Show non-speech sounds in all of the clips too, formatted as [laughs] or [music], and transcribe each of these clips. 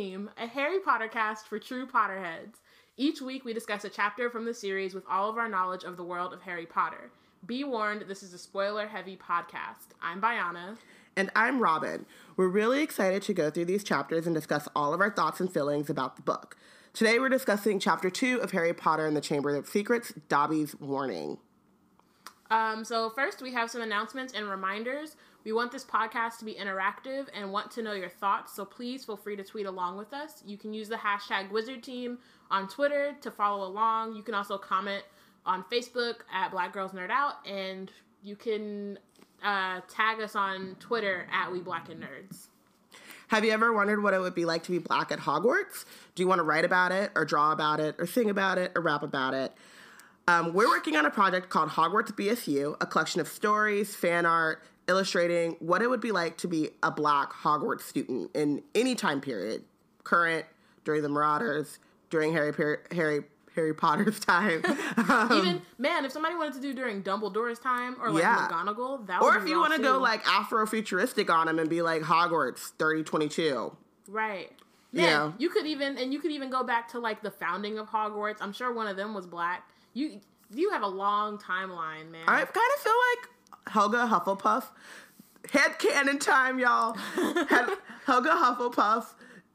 Welcome to Wizard Team, a Harry Potter cast for true Potterheads. Each week we discuss a chapter from the series with all of our knowledge of the world of Harry Potter. Be warned, this is a spoiler heavy podcast. I'm Biana. And I'm Robin. We're really excited to go through these chapters and discuss all of our thoughts and feelings about the book. Today we're discussing chapter two of Harry Potter and the Chamber of Secrets, Dobby's Warning. Um, so, first, we have some announcements and reminders. We want this podcast to be interactive and want to know your thoughts, so please feel free to tweet along with us. You can use the hashtag Wizard Team on Twitter to follow along. You can also comment on Facebook at Black Girls Nerd Out, and you can uh, tag us on Twitter at We Black and Nerds. Have you ever wondered what it would be like to be black at Hogwarts? Do you want to write about it, or draw about it, or sing about it, or rap about it? Um, we're working on a project called Hogwarts BSU, a collection of stories, fan art, illustrating what it would be like to be a black Hogwarts student in any time period, current, during the Marauders, during Harry Harry Harry Potter's [laughs] time. Um, Even man, if somebody wanted to do during Dumbledore's time or like yeah. McGonagall, that or if you want to go like Afrofuturistic on him and be like Hogwarts thirty twenty two, right? Man, yeah, you could even and you could even go back to like the founding of Hogwarts. I'm sure one of them was black. You you have a long timeline, man. I kind of feel like Helga Hufflepuff. Head canon time, y'all. [laughs] Helga Hufflepuff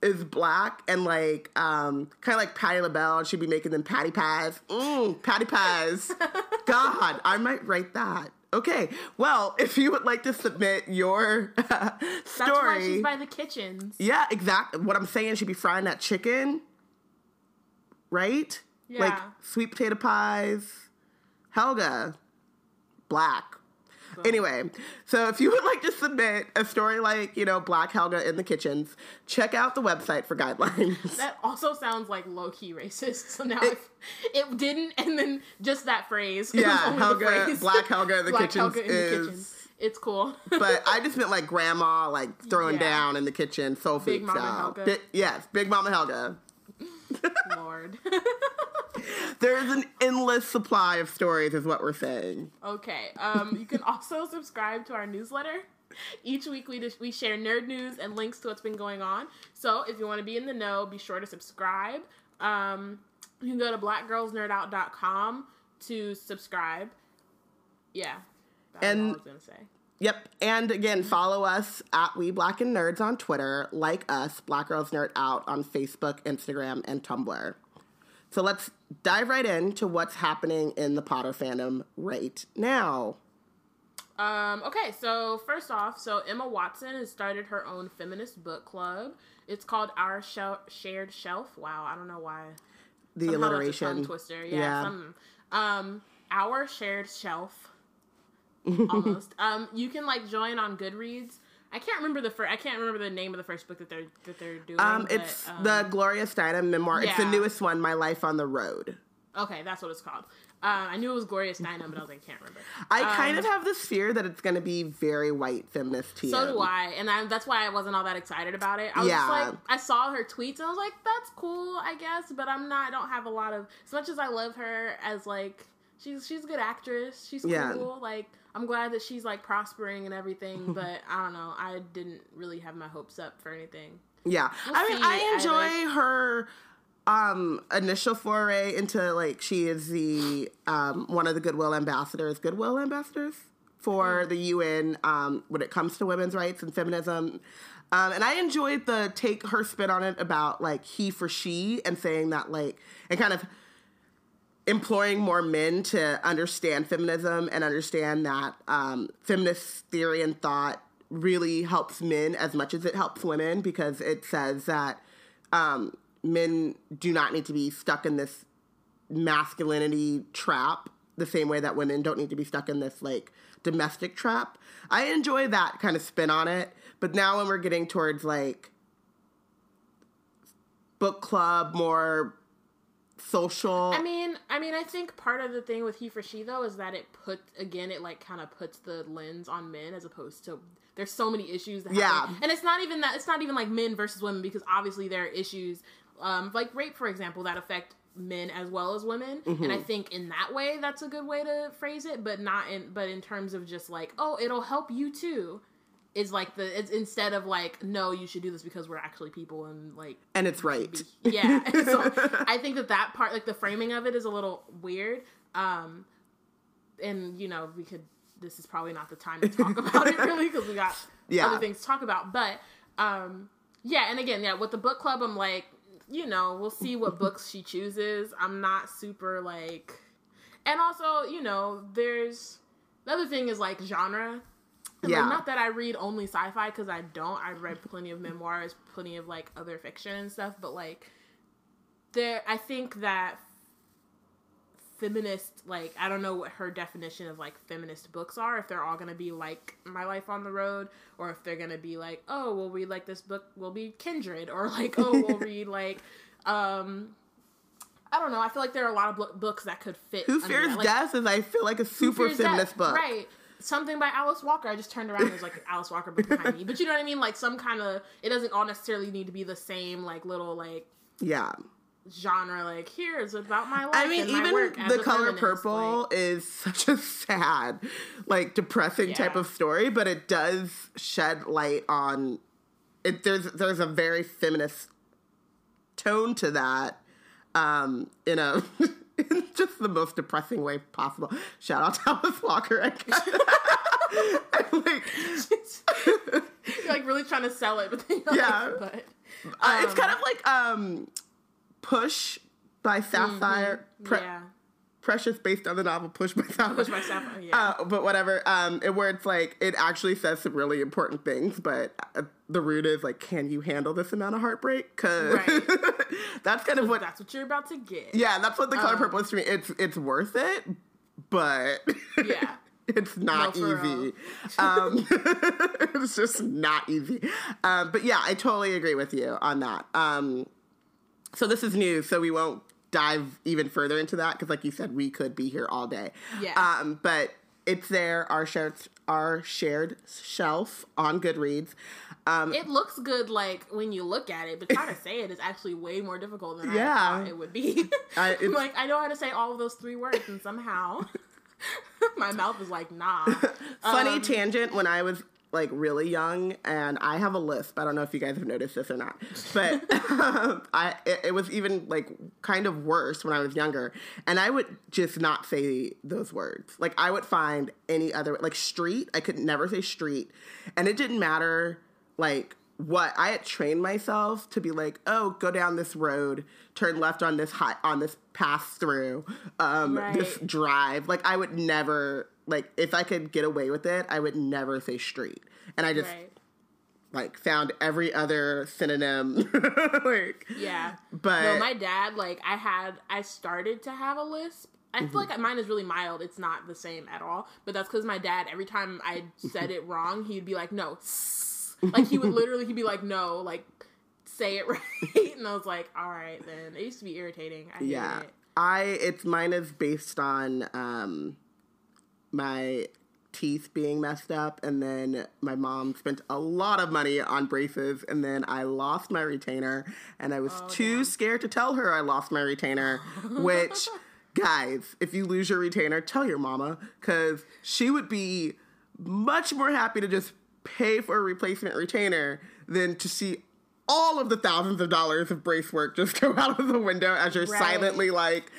is black and like um kind of like Patti LaBelle. And she'd be making them patty pies. Mmm, patty pies. [laughs] God, I might write that. Okay, well, if you would like to submit your uh, [laughs] story, that's why she's by the kitchens. Yeah, exactly. What I'm saying, she'd be frying that chicken, right? Yeah. Like sweet potato pies. Helga, black. Anyway, so if you would like to submit a story like, you know, Black Helga in the kitchens, check out the website for guidelines. That also sounds like low key racist. So now it, it didn't, and then just that phrase. Yeah, Helga, phrase. Black Helga in the [laughs] Black kitchens Helga in is. The kitchen. It's cool. [laughs] but I just meant like grandma, like throwing yeah. down in the kitchen, soul food Big Mama Helga. yes, Big Mama Helga. Lord. [laughs] there is an endless supply of stories, is what we're saying. Okay. Um, you can also [laughs] subscribe to our newsletter. Each week we just, we share nerd news and links to what's been going on. So if you want to be in the know, be sure to subscribe. Um, you can go to blackgirlsnerdout.com to subscribe. Yeah. That's and I was gonna say. Yep. And again, follow us at We Black and Nerds on Twitter, like us, Black Girls Nerd Out on Facebook, Instagram, and Tumblr. So let's dive right into what's happening in the Potter fandom right now. Um, okay, so first off, so Emma Watson has started her own feminist book club. It's called Our Shel- Shared Shelf. Wow, I don't know why. The Somehow alliteration. twister. Yeah. yeah. Um, Our Shared Shelf. Almost. um, you can like join on Goodreads. I can't remember the first. I can't remember the name of the first book that they're that they're doing. Um, it's um, the Gloria Steinem memoir. Yeah. It's the newest one, My Life on the Road. Okay, that's what it's called. Uh, I knew it was Gloria Steinem, but I was like, I can't remember. I um, kind of have this fear that it's going to be very white feminist too. So do I, and I, that's why I wasn't all that excited about it. I was yeah. like, I saw her tweets, and I was like, that's cool, I guess, but I'm not. I don't have a lot of. As much as I love her as like, she's she's a good actress. She's cool. Yeah. Like I'm glad that she's like prospering and everything, [laughs] but I don't know. I didn't really have my hopes up for anything. Yeah, we'll I mean, I enjoy her um initial foray into like she is the um one of the goodwill ambassadors goodwill ambassadors for mm. the UN um when it comes to women's rights and feminism um and I enjoyed the take her spin on it about like he for she and saying that like and kind of imploring more men to understand feminism and understand that um, feminist theory and thought really helps men as much as it helps women because it says that um, men do not need to be stuck in this masculinity trap the same way that women don't need to be stuck in this like domestic trap. I enjoy that kind of spin on it, but now when we're getting towards like book club, more social. I mean, I mean, I think part of the thing with he for she though is that it put again, it like kind of puts the lens on men as opposed to there's so many issues. That yeah, happen. and it's not even that it's not even like men versus women because obviously there are issues um, like rape, for example, that affect men as well as women mm-hmm. and i think in that way that's a good way to phrase it but not in but in terms of just like oh it'll help you too is like the it's instead of like no you should do this because we're actually people and like and it's right. be, yeah. [laughs] So i think that that part like the framing of it is a little weird um and you know we could this is probably not the time to talk about it really because we got [laughs] yeah. other things to talk about but um yeah and again yeah with the book club i'm like you know we'll see what [laughs] books she chooses. I'm not super like and also you know there's the other thing is like genre yeah. Like, not that I read only sci-fi because I don't. I've read plenty of memoirs, plenty of like other fiction and stuff. But like, there, I think that feminist, like, I don't know what her definition of like feminist books are. If they're all gonna be like My Life on the Road, or if they're gonna be like, oh, we'll read like this book, will be Kindred, or like, oh, we'll [laughs] read like, um, I don't know. I feel like there are a lot of books that could fit. Who Fears like, Death is I feel like a super feminist death? book, right? Something by Alice Walker. I just turned around and there's like Alice Walker book behind me. But you know what I mean? Like some kind of it doesn't all necessarily need to be the same like little like yeah genre like here's about my life i mean even the color purple like, is [laughs] such a sad like depressing yeah. type of story but it does shed light on it there's there's a very feminist tone to that um in a [laughs] in just the most depressing way possible. Shout out to Alice Walker. I am [laughs] like, you're like really trying to sell it, but yeah, like, but um, uh, it's kind of like um, Push by Sapphire. Mm-hmm. Pre- yeah. Precious based on the novel Push by Sapphire. Push by Sapphire, yeah. Uh, but whatever. Um, it, where it's like it actually says some really important things, but uh, the root is like, can you handle this amount of heartbreak? Because right. [laughs] that's kind of what that's what you're about to get. Yeah, that's what the color um, purple is to me. It's it's worth it, but [laughs] yeah. It's not no, easy. um, [laughs] it's just not easy. Um, but yeah, I totally agree with you on that. Um, so this is new, so we won't dive even further into that because, like you said, we could be here all day. Yeah. Um, but it's there, our shared our shared shelf on Goodreads. Um, it looks good, like when you look at it, but trying to say it is actually way more difficult than yeah. I thought it would be. I, [laughs] like I know how to say all of those three words, and somehow [laughs] my mouth is like, nah. [laughs] Funny um, tangent. When I was like really young and I have a lisp. I don't know if you guys have noticed this or not, but [laughs] um, I it, it, was even like kind of worse when I was younger, and I would just not say those words. Like I would find any other like street. I could never say street, and it didn't matter like what I had trained myself to be like, oh, go down this road, turn left on this high on this pass through, um, right. this drive. Like I would never like if I could get away with it, I would never say street. And I just right. like found every other synonym. [laughs] like Yeah. But no, my dad, like I had I started to have a lisp. I feel mm-hmm. like mine is really mild. It's not the same at all. But that's because my dad, every time I said it wrong, he'd be like, no. Like he would [laughs] literally he'd be like, no, like say it [laughs] right. And I was like, all right then. It used to be irritating. I yeah. It. I it's mine is based on um my teeth being messed up and then my mom spent a lot of money on braces and then I lost my retainer and I was oh, too scared to tell her I lost my retainer which [laughs] guys if you lose your retainer tell your mama cuz she would be much more happy to just pay for a replacement retainer than to see all of the thousands of dollars of brace work just [laughs] go out of the window as you're right. silently like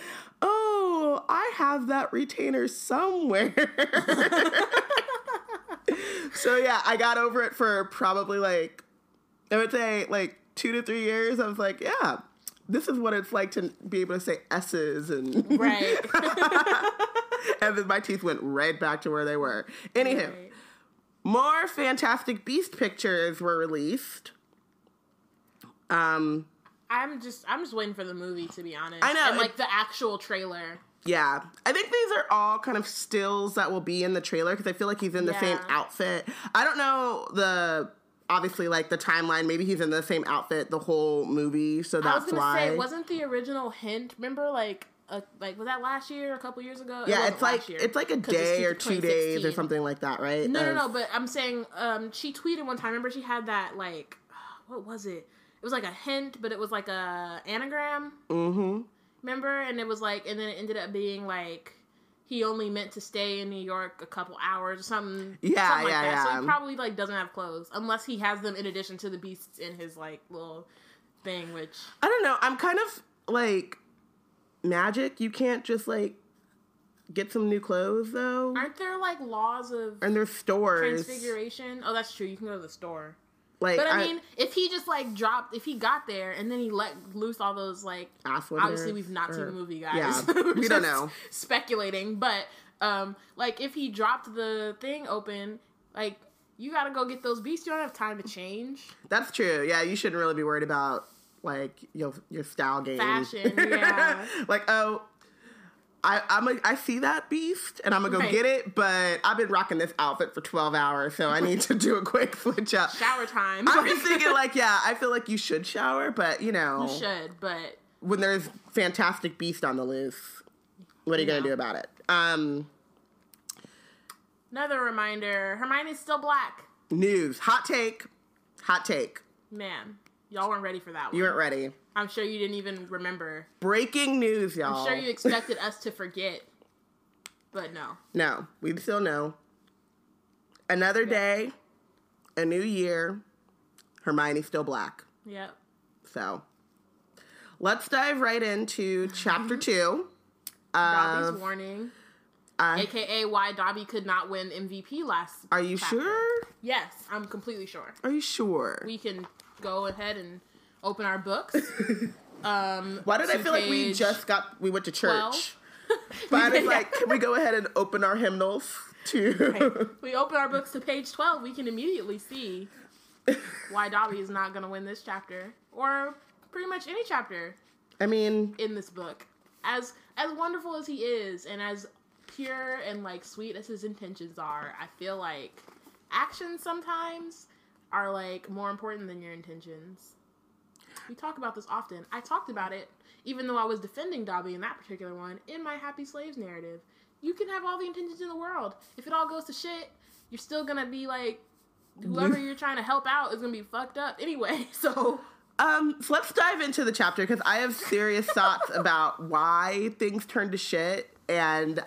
oh, I have that retainer somewhere. [laughs] so yeah, I got over it for probably like, I would say like two to three years. I was like, yeah, this is what it's like to be able to say S's and right. [laughs] and then my teeth went right back to where they were. Anywho, right. More Fantastic Beast pictures were released. Um, I'm just I'm just waiting for the movie to be honest. I know, and like the actual trailer. Yeah, I think these are all kind of stills that will be in the trailer because I feel like he's in the yeah. same outfit. I don't know the obviously like the timeline. Maybe he's in the same outfit the whole movie, so that's I was gonna why. Say, wasn't the original hint? Remember, like a, like was that last year, a couple years ago? Yeah, it it's like year, it's like a day or two days or something like that, right? No, no, no. But I'm saying, um, she tweeted one time. Remember, she had that like, [sighs] what was it? it was like a hint, but it was like a anagram. Mm-hmm. Remember? And it was like, and then it ended up being like he only meant to stay in New York a couple hours or something. Yeah, something like yeah, that. yeah. So he probably like doesn't have clothes unless he has them in addition to the beasts in his like little thing, which I don't know. I'm kind of like magic. You can't just like get some new clothes though. aren't there like laws of and there's stores. transfiguration? Oh, that's true. You can go to the store. Like, But I mean, if he just like dropped, if he got there and then he let loose all those like, obviously we've not seen the movie, guys. [laughs] Yeah, we don't know. Speculating, but um, like if he dropped the thing open, like you got to go get those beasts. You don't have time to change That's true. Yeah, you shouldn't really be worried about like your your style game. Fashion, yeah. [laughs] like, oh, I I'm a, I see that beast and I'm gonna go Right. get it, but I've been rocking this outfit for 12 hours, so I need to do a quick [laughs] switch up. shower time. I'm just [laughs] thinking, like, yeah, I feel like you should shower, but you know, you should, but when there's fantastic beast on the loose, what are you Yeah. gonna do about it? Um, another reminder: Hermione's still black. news, hot take, hot take. Man, y'all weren't ready for that one. You weren't ready. I'm sure you didn't even remember. Breaking news, y'all. I'm sure you expected us to forget, but no. No, we still know. Another day, a new year. Hermione's still black. Yep. So let's dive right into chapter [laughs] two. Dobby's warning, uh, aka why Dobby could not win MVP last. are you chapter. sure? Yes, I'm completely sure. Are you sure? We can go ahead and open our books. [laughs] Um, Why did I feel like we just got we went to 12. church? But I was like, can we go ahead and open our hymnals to? [laughs] we open our books to page 12, we can immediately see why Dobby is not going to win this chapter or pretty much any chapter I mean, in this book. As as wonderful as he is and as pure and like sweet as his intentions are, I feel like actions sometimes are like more important than your intentions. We talk about this often. I talked about it even though I was defending Dobby in that particular one in my Happy Slaves narrative. You can have all the intentions in the world. If it all goes to shit, you're still gonna be like whoever you're trying to help out is gonna be fucked up anyway. [laughs] So um, so let's dive into the chapter because I have serious thoughts about why things turn to shit, and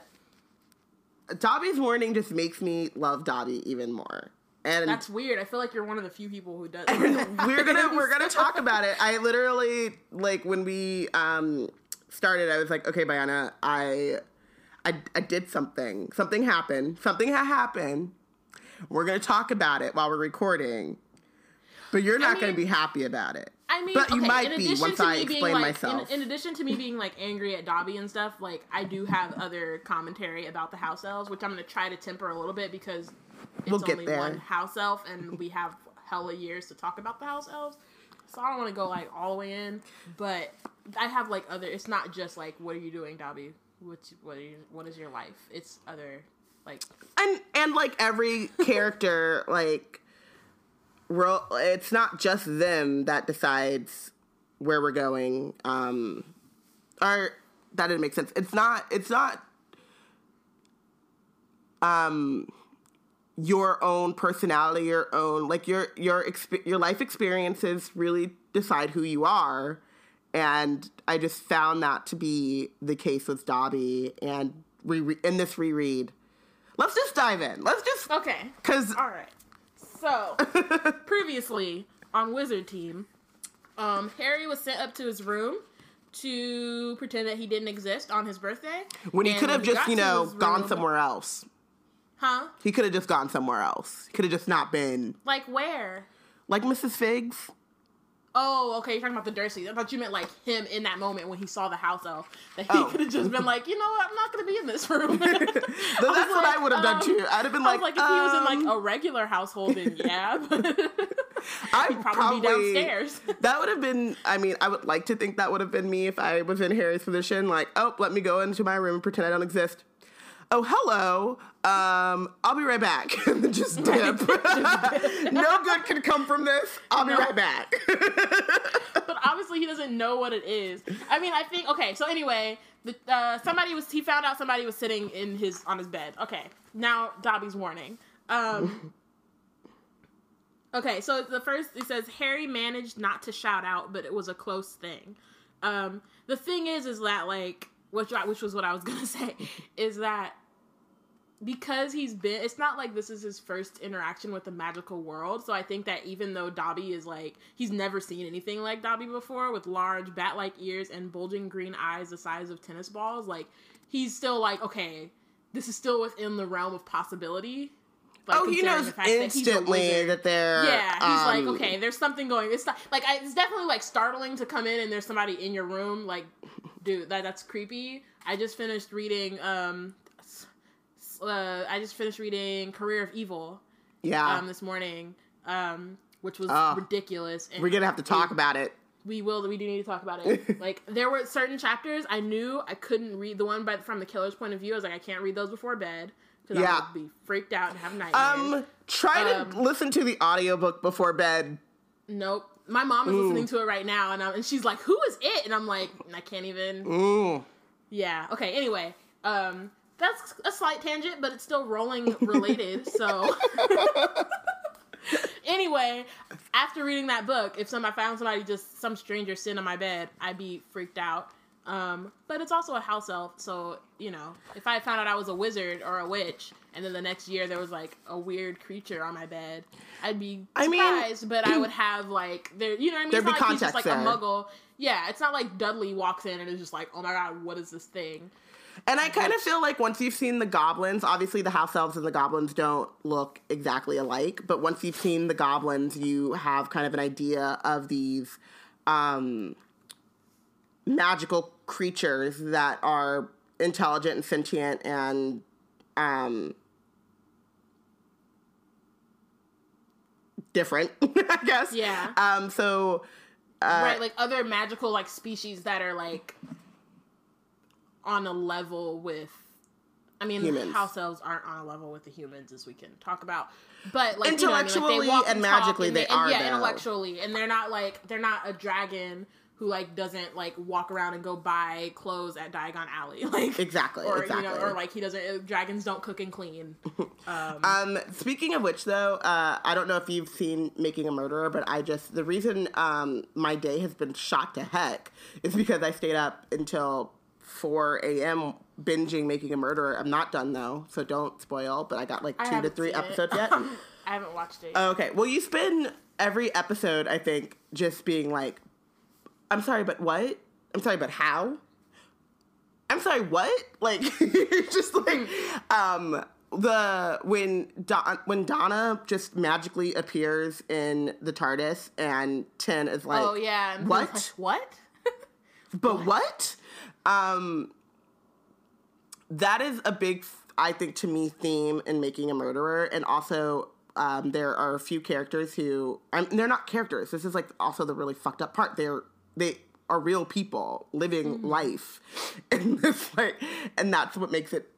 Dobby's warning just makes me love Dobby even more. And that's weird. I feel like you're one of the few people who does. [laughs] [laughs] we're gonna we're gonna [laughs] talk about it. I literally like when we um started, I was like, okay, Bayana, I I I did something. Something happened. Something had happened. We're gonna talk about it while we're recording. But you're not gonna be happy about it. I mean, But you okay, might be once to I explain like, myself. In, in addition to me being like angry at Dobby and stuff, like I do have other commentary about the house elves, which I'm gonna try to temper a little bit because it's We'll get only there. one house elf, and we have hella years to talk about the house elves. So I don't want to go like all the way in, but I have like other. It's not just like what are you doing, Dobby? What's what? Are you, what is your life? It's other like and and like every [laughs] character like ro- it's not just them that decides where we're going um or that didn't make sense it's not it's not um your own personality your own like your your exp- your life experiences really decide who you are and i just found that to be the case with dobby and re- in this reread let's just dive in let's just okay. because All right. So, [laughs] previously on Wizard Team, um, Harry was sent up to his room to pretend that he didn't exist on his birthday. when he could have just you know his gone room- somewhere else Huh? he could have just gone somewhere else he could have just not been Like where? like mrs Figg's Oh, okay. You're talking about the Dursleys. I thought you meant like him in that moment when he saw the house elf. That he Oh. could have just been like, you know what? I'm not going to be in this room. [laughs] [laughs] That's what I would have done um, too. I'd have been I like, like, if he was in um, like a regular household, then yeah, [laughs] I'd he'd probably, be downstairs. That would have been. I mean, I would like to think that would have been me if I was in Harry's position. Like, oh, let me go into my room and pretend I don't exist. Oh, hello. Um, I'll be right back. [laughs] Just dip. [laughs] no good can come from this. I'll be No. right back. [laughs] but obviously he doesn't know what it is. I mean, I think okay. So anyway, the, uh, somebody was he found out somebody was sitting in his on his bed. Okay, now Dobby's warning. Um, okay, so the first it says Harry managed not to shout out, but it was a close thing. Um, the thing is, is that like which which was what I was [laughs] gonna say, is that because he's been it's not like this is his first interaction with the magical world. So i think that even though dobby is like he's never seen anything like dobby before with large bat-like ears and bulging green eyes the size of tennis balls like he's still like okay this is still within the realm of possibility like, oh, he knows instantly that, that, they're. Yeah, he's um, like, okay, there's something going. It's not like I, it's definitely like startling to come in and there's somebody in your room. Like, dude, that that's creepy. I just finished reading um uh, I just finished reading Career of Evil. Yeah. Um, this morning, um, which was uh, ridiculous. And we're gonna have to talk we, about it. We will. We do need to talk about it. [laughs] like there were certain chapters I knew I couldn't read. The one by from the killer's point of view, I was like, I can't read those before bed because yeah. I would be freaked out and have nightmares. Um, try um, to listen to the audiobook before bed. Nope. My mom is listening to it right now, and, I'm, and she's like, "Who is it?" And I'm like, "I can't even." Ooh. Yeah. Okay. Anyway, um, that's a slight tangent, but it's still rolling related. so [laughs] anyway, after reading that book, if some I found somebody just some stranger sitting on my bed, I'd be freaked out. Um, but it's also a house elf, so you know, if I found out I was a wizard or a witch, and then the next year there was like a weird creature on my bed, I'd be surprised. I mean, but I would have like there, you know what I mean? There'd it's be not like he's just like a muggle. Yeah, it's not like Dudley walks in and is just like, oh my god, what is this thing? And I kind of feel like once you've seen the goblins, obviously the house elves and the goblins don't look exactly alike, but once you've seen the goblins, you have kind of an idea of these um, magical creatures that are intelligent and sentient and um, different, [laughs] I guess. Yeah. Um, so. Uh, right, like other magical like species that are like on a level with I mean, humans. house elves aren't on a level with the humans as we can talk about, but like intellectually you know I mean? like, and, and magically and they, they and, are. Yeah, though. intellectually, and they're not like they're not a dragon who like doesn't like walk around and go buy clothes at Diagon Alley, [laughs] like exactly, or exactly. you know, or like he doesn't. Uh, dragons don't cook and clean. [laughs] Um, um, speaking of which, though, uh, I don't know if you've seen Making a Murderer, but I just the reason um, my day has been shot to heck is because I stayed up until 4 a.m. binging Making a Murderer. I'm not done though, so don't spoil. But I got like two to three episodes yet. [laughs] I haven't watched it. Okay, well, you spend every episode, I think, just being like, "I'm sorry, but what? I'm sorry, but how? I'm sorry, what? Like, it's [laughs] just like, um." the when Don, when Donna just magically appears in the TARDIS and Ten is like, "Oh yeah, what? Like, what? [laughs] but what? Um, that is a big, I think, to me, theme in making a murderer, and also um, there are a few characters who um, they're not characters. This is like also the really fucked up part. They're they are real people living mm-hmm. life [laughs] in this like, and that's what makes it.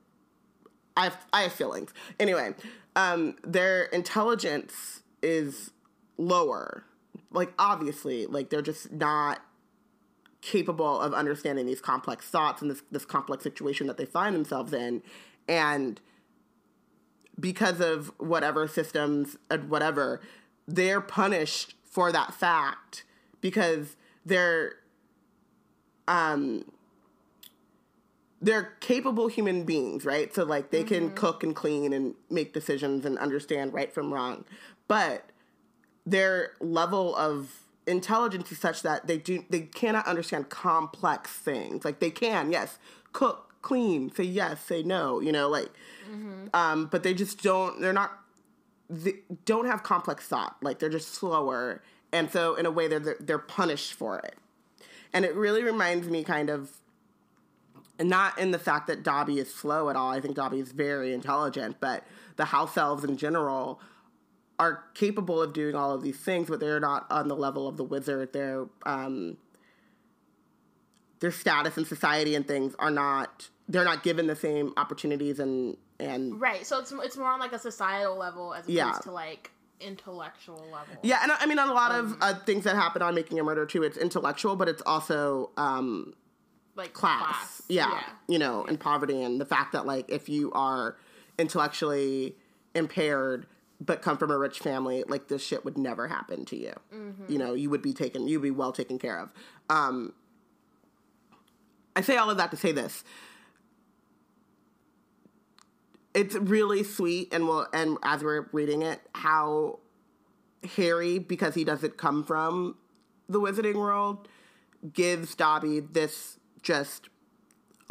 I have I have feelings anyway. Um, their intelligence is lower. Like obviously, like they're just not capable of understanding these complex thoughts and this this complex situation that they find themselves in and because of whatever systems and whatever they're punished for that fact because they're um they're capable human beings, right? So like they mm-hmm. can cook and clean and make decisions and understand right from wrong. But their level of intelligence is such that they do they cannot understand complex things. Like they can, yes, cook, clean, say yes, say no, you know, like mm-hmm. um, but they just don't they're not they don't have complex thought. Like they're just slower. And so in a way they're they're punished for it. And it really reminds me kind of not in the fact that Dobby is slow at all. I think Dobby is very intelligent, but the house elves in general are capable of doing all of these things, but they're not on the level of the wizard. Their um, their status in society and things are not. They're not given the same opportunities and and right. So it's it's more on like a societal level as opposed yeah. to like intellectual level. Yeah, and I mean on a lot um, of uh, things that happen on Making a Murder too. It's intellectual, but it's also um, like class. class. Yeah, yeah, you know, and poverty, and the fact that like if you are intellectually impaired but come from a rich family, like this shit would never happen to you. Mm-hmm. You know, you would be taken, you'd be well taken care of. Um, I say all of that to say this. It's really sweet, and well, and as we're reading it, how Harry, because he doesn't come from the wizarding world, gives Dobby this just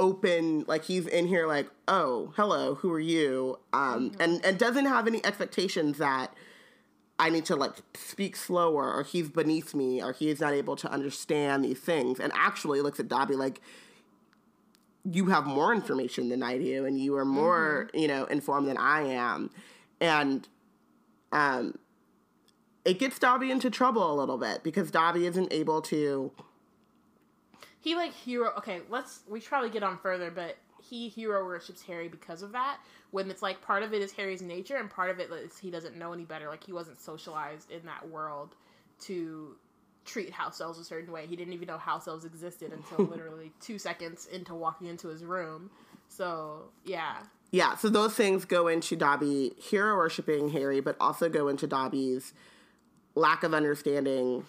open like he's in here like oh hello who are you um mm-hmm. and and doesn't have any expectations that i need to like speak slower or he's beneath me or he is not able to understand these things and actually looks at dobby like you have more information than i do and you are more mm-hmm. you know informed than i am and um it gets dobby into trouble a little bit because dobby isn't able to he like hero. Okay, let's we probably get on further, but he hero worships Harry because of that. When it's like part of it is Harry's nature, and part of it is he doesn't know any better. Like he wasn't socialized in that world to treat house elves a certain way. He didn't even know house elves existed until [laughs] literally two seconds into walking into his room. So yeah. Yeah, so those things go into Dobby hero worshiping Harry, but also go into Dobby's lack of understanding.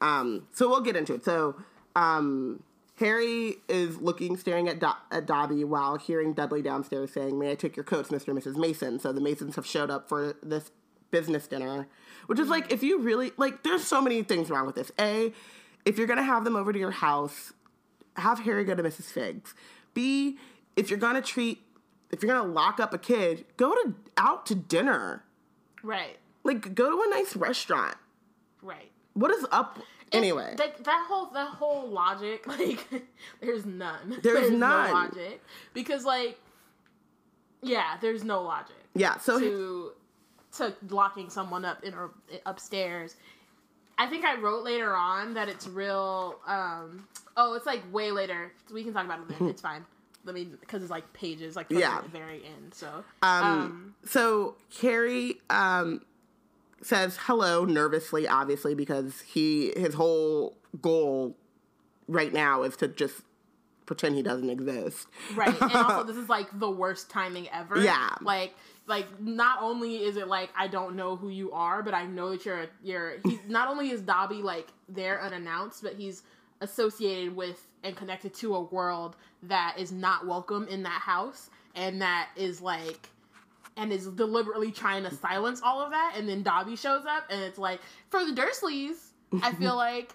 Um, so we'll get into it. So um, Harry is looking, staring at, Do- at Dobby while hearing Dudley downstairs saying, May I take your coats, Mr. and Mrs. Mason? So the Masons have showed up for this business dinner, which is like, if you really, like, there's so many things wrong with this. A, if you're to have them over to your house, have Harry go to Mrs. Figg's. B, if you're to treat, if you're to lock up a kid, go to out to dinner. Right. Like, go to a nice restaurant. Right. What is up? anyway, Like that whole that whole logic, [laughs] like, there's none. There's, there's none. no logic because, like, yeah, there's no logic. Yeah. So to to locking someone up in or upstairs. I think I wrote later on that it's real. Um, oh, it's like way later. We can talk about it then. [laughs] it's fine. Let me because it's like pages, like yeah, the very end. So, um, um so Harry um, says hello nervously, obviously, because he his whole goal right now is to just pretend he doesn't exist. Right. And also [laughs] this is like the worst timing ever. Yeah. Like like not only is it like I don't know who you are, but I know that you're you're he not only is Dobby like there unannounced, but he's associated with and connected to a world that is not welcome in that house and that is like and is deliberately trying to silence all of that and then Dobby shows up and it's like for the Dursleys, I feel [laughs] like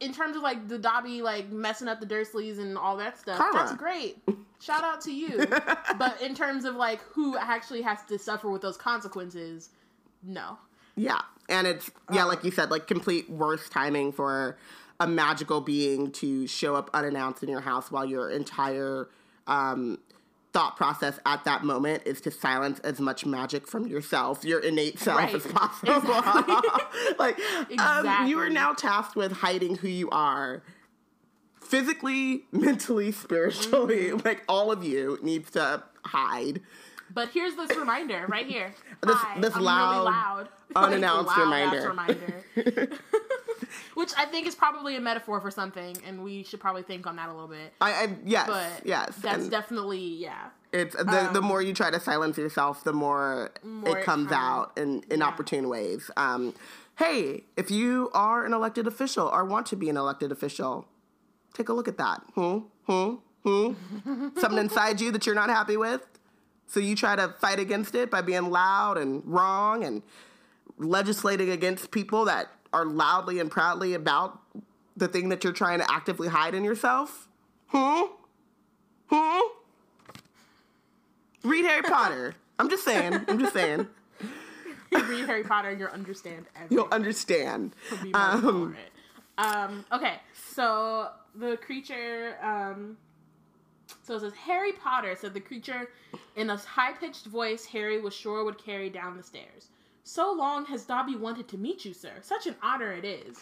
in terms of like the Dobby like messing up the Dursleys and all that stuff, Karma. that's great. Shout out to you. [laughs] but in terms of like who actually has to suffer with those consequences, no. Yeah. And it's yeah, like you said, like complete worst timing for a magical being to show up unannounced in your house while your entire um thought process at that moment is to silence as much magic from yourself, your innate self, right. as possible. Exactly. [laughs] like, exactly. Um, you are now tasked with hiding who you are physically, mentally, spiritually. Mm-hmm. Like, all of you needs to hide. But here's this reminder right here. [laughs] this, Hi, this loud, really loud, [laughs] unannounced like, loud reminder. reminder. [laughs] Which I think is probably a metaphor for something, and we should probably think on that a little bit. I, I yes, but yes, that's and definitely yeah. It's the um, the more you try to silence yourself, the more, more it comes out in in yeah. opportune ways. Um, hey, if you are an elected official or want to be an elected official, take a look at that. Hmm, hmm, hmm. Something inside you that you're not happy with. So you try to fight against it by being loud and wrong and legislating against people that are loudly and proudly about the thing that you're trying to actively hide in yourself? Hmm? Hmm? Read Harry [laughs] Potter. I'm just saying. I'm just saying. you read Harry Potter and you'll understand everything. You'll understand. Um, um, okay, so the creature, um, so it says Harry Potter said the creature in a high pitched voice Harry was sure would carry down the stairs. So long has Dobby wanted to meet you, sir. Such an honor it is.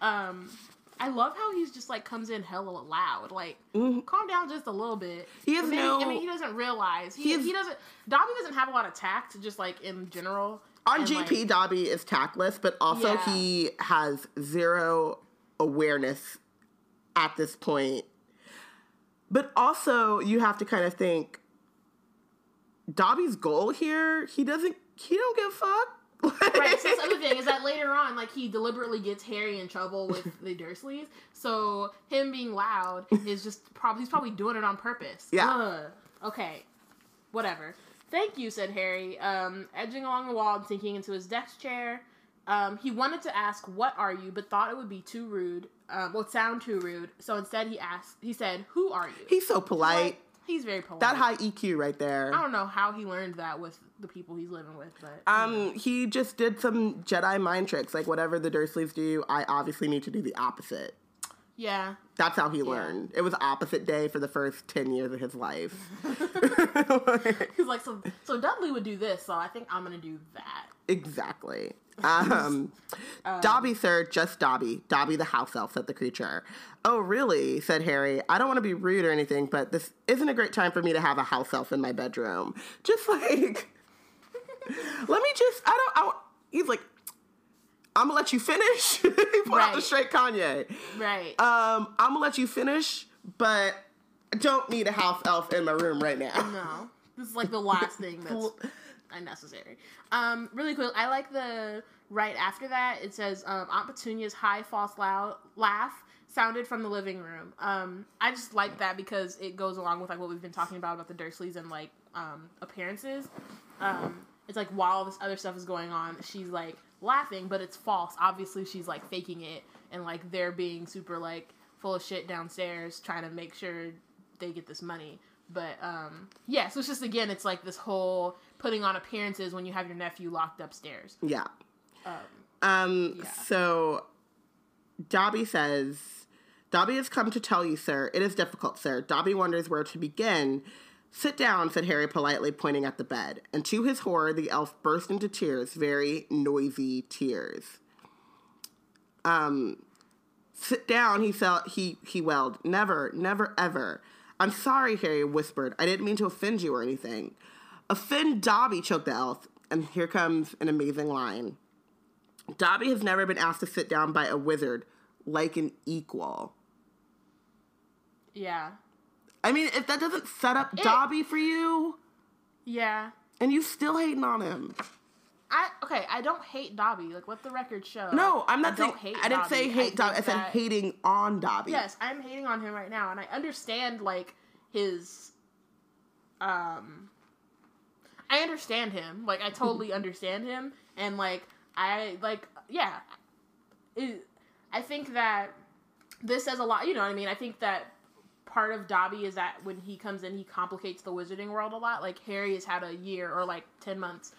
Um, I love how he's just like comes in hella loud. Like, mm-hmm. calm down just a little bit. He has no. I mean, he doesn't realize he, he, he doesn't. Dobby doesn't have a lot of tact, just like in general. On and, GP, like, Dobby is tactless, but also yeah. he has zero awareness at this point. But also, you have to kind of think Dobby's goal here. He doesn't. He don't give a fuck right. So that's the other [laughs] thing is that later on, like he deliberately gets Harry in trouble with [laughs] the Dursleys. So him being loud is just probably he's probably doing it on purpose. Yeah. Ugh. Okay. Whatever. Thank you, said Harry, um, edging along the wall and sinking into his desk chair. Um, he wanted to ask, "What are you?" but thought it would be too rude. Um, would sound too rude. So instead, he asked. He said, "Who are you?" He's so polite. He's very polite. that high EQ right there. I don't know how he learned that with the people he's living with, but Um, he just did some Jedi mind tricks. Like whatever the Dursleys do, I obviously need to do the opposite. yeah. That's how he learned. It was opposite day for the first ten years of his life. [laughs] [laughs] He's like, so so Dudley would do this, so I think I'm gonna do that. exactly. Um, Dobby, sir, just Dobby. Dobby the house elf, said the creature. Oh, really? said Harry. I don't want to be rude or anything, but this isn't a great time for me to have a house elf in my bedroom. Just [laughs] like, let me just, I don't, I, he's like, I'm gonna let you finish. [laughs] he put out the straight Kanye. Right. Um, I'm gonna let you finish, but I don't need a house elf in my room right now. no. This is like the last thing [laughs] that's unnecessary. Um, really quick, I like the right after that. It says um, Aunt Petunia's high false loud laugh sounded from the living room. Um, I just like that because it goes along with like what we've been talking about about the Dursleys and like um, appearances. Um, it's like while this other stuff is going on, she's like laughing, but it's false. Obviously, she's like faking it, and like they're being super like full of shit downstairs, trying to make sure they get this money. But um, yeah, so it's just again, it's like this whole putting on appearances when you have your nephew locked upstairs. Yeah. Um, Um, Yeah. so Dobby says, Dobby has come to tell you, sir. It is difficult, sir. Dobby wonders where to begin. Sit down, said Harry politely, pointing at the bed. And to his horror, the elf burst into tears, very noisy tears. Um, sit down, he felt he he wailed. Never, never, ever. I'm sorry, Harry whispered. I didn't mean to offend you or anything. Offend Dobby, choked the elf. And here comes an amazing line. Dobby has never been asked to sit down by a wizard like an equal. yeah, I mean, if that doesn't set up Dobby for you, yeah. and you still hating on him. I okay. I don't hate Dobby. Like what the record show. No, I'm I not saying. don't hate. I didn't say hate Dobby. I said that- hating on Dobby. Yes, I'm hating on him right now, and I understand like his. Um. I understand him. Like I totally [laughs] understand him, and like I like yeah. It, I think that this says a lot. You know what I mean? I think that part of Dobby is that when he comes in, he complicates the wizarding world a lot. Like Harry has had a year or like ten months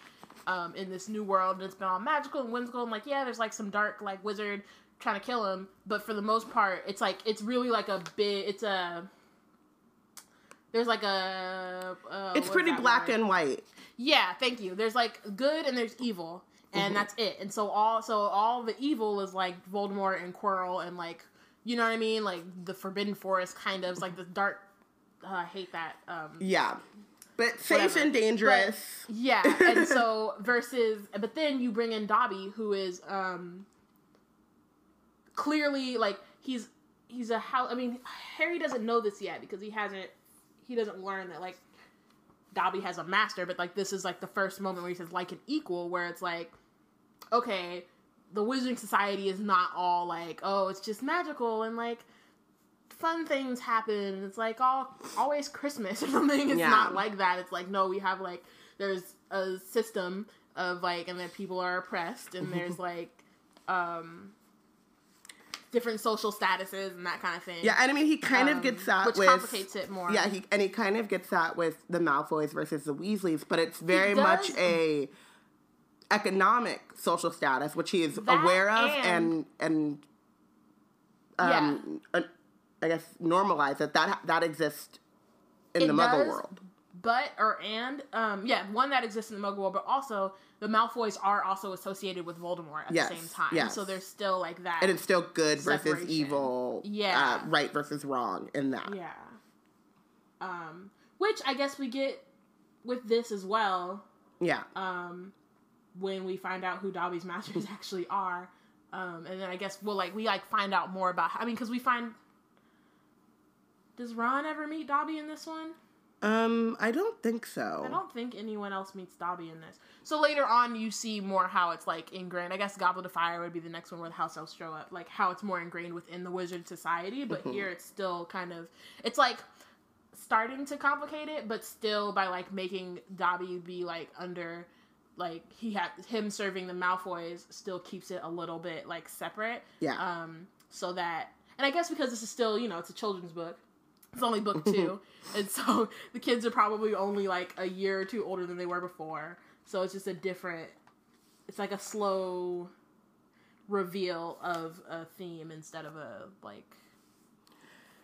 um, in this new world, and it's been all magical and whimsical. And like, yeah, there's like some dark like wizard trying to kill him, but for the most part, it's like it's really like a big. It's a there's like a. Uh, it's pretty black word? and white. Yeah, thank you. There's like good and there's evil, and that's it. And so all so all the evil is like Voldemort and Quirrell and like you know what I mean, like the Forbidden Forest kind of. It's like the dark. Uh, I hate that. Um, Yeah, but safe Whatever. and dangerous. yeah, and [laughs] so versus, but then you bring in Dobby, who is um clearly like he's he's a how. I mean, Harry doesn't know this yet because he hasn't he doesn't learn that like Dobby has a master, but like this is like the first moment where he says like an equal, where it's like, okay, the Wizarding Society is not all like, oh, it's just magical and like fun things happen. It's like all always Christmas or something. It's Yeah. not like that. It's like no, we have like there's a system of like, and then people are oppressed, and there's [laughs] like um different social statuses and that kind of thing. Yeah, and I mean, he kind Um, of gets that which with complicates it more. Yeah, he and he kind of gets that with the Malfoys versus the Weasleys, but it's very does. much a economic social status, which he is That aware of and- and um, uh, I guess normalize that that that exists in It the Muggle world. but or and um yeah one that exists in the Muggle world, but also the Malfoys are also associated with Voldemort at Yes, the same time. yes. So there's still like that. And it's still good versus evil, Yeah. uh, right versus wrong in that. yeah. Um, which I guess we get with this as well. Yeah. Um, when we find out who Dobby's [laughs] masters actually are, um, and then I guess we'll like we like find out more about. I mean, because we find. Does Ron ever meet Dobby in this one? Um, I don't think so. I don't think anyone else meets Dobby in this. So later on, you see more how it's like ingrained. I guess Goblet of Fire would be the next one where the house elves show up, like how it's more ingrained within the wizard society. But Mhm. here, it's still kind of, it's like starting to complicate it, but still by like making Dobby be like under, like he had him serving the Malfoys still keeps it a little bit like separate. Yeah. Um, so that, and I guess because this is still, you know, it's a children's book. It's only book two, [laughs] and so the kids are probably only like a year or two older than they were before. So it's just a different. It's like a slow reveal of a theme instead of a like.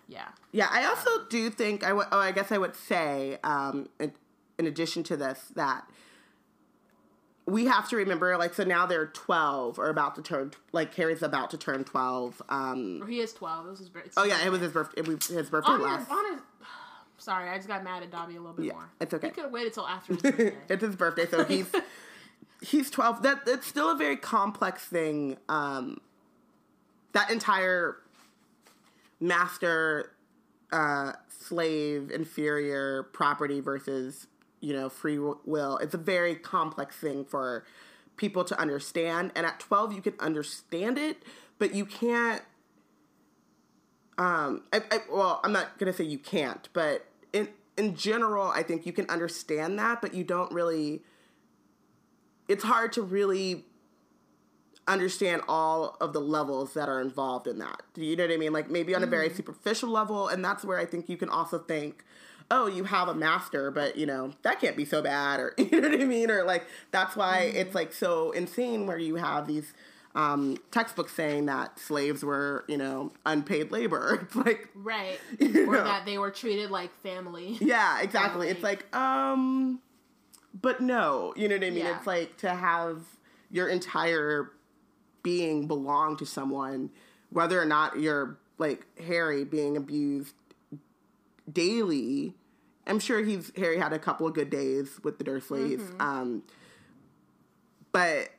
Yeah. Yeah, I also do think I would. Oh, I guess I would say, um, in, in addition to this, that we have to remember, like, so now they're twelve or about to turn, like, Harry's about to turn twelve. Um, Or he is twelve. It was his birthday. oh yeah, it was his birthday. It was his birthday on his, last. on his. [sighs] Sorry, I just got mad at Dobby a little bit Yeah, more. it's okay. He could have waited till after his [laughs] birthday. it's his birthday, so he's [laughs] he's twelve. That it's still a very complex thing. Um, that entire master uh, slave inferior property versus you know free will. It's a very complex thing for people to understand. And at twelve, you can understand it, but you can't. Um, I, I, well, I'm not gonna say you can't, but in in general, I think you can understand that, but you don't really. It's hard to really understand all of the levels that are involved in that. Do you know what I mean? Like maybe on a very superficial level, and that's where I think you can also think, oh, you have a master, but you know that can't be so bad, or [laughs] you know what I mean, or like that's why it's like so insane where you have these um, textbooks saying that slaves were you know unpaid labor. [laughs] It's like right. [laughs] Or know. that they were treated like family. yeah, exactly. It's like, um, but no, you know what I mean? Yeah. It's like to have your entire being belong to someone, whether or not you're like Harry being abused daily. I'm sure he's Harry had a couple of good days with the Dursleys, um, but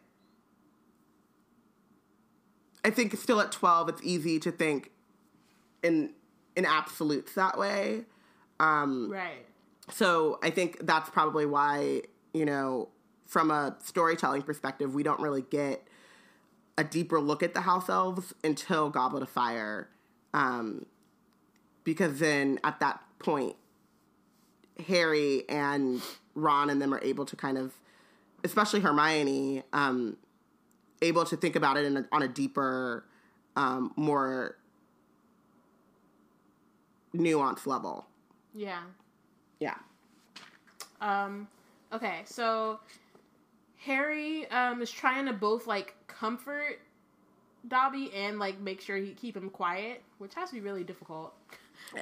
I think still at 12, it's easy to think in in absolutes that way. Um, Right. so I think that's probably why, you know, from a storytelling perspective, we don't really get a deeper look at the house elves until Goblet of Fire. Um, because then at that point, Harry and Ron and them are able to kind of, especially Hermione, um, able to think about it in a, on a deeper, um, more nuanced level. Yeah. Yeah. Um, okay, so Harry um, is trying to both like comfort Dobby and like make sure he keep him quiet, which has to be really difficult.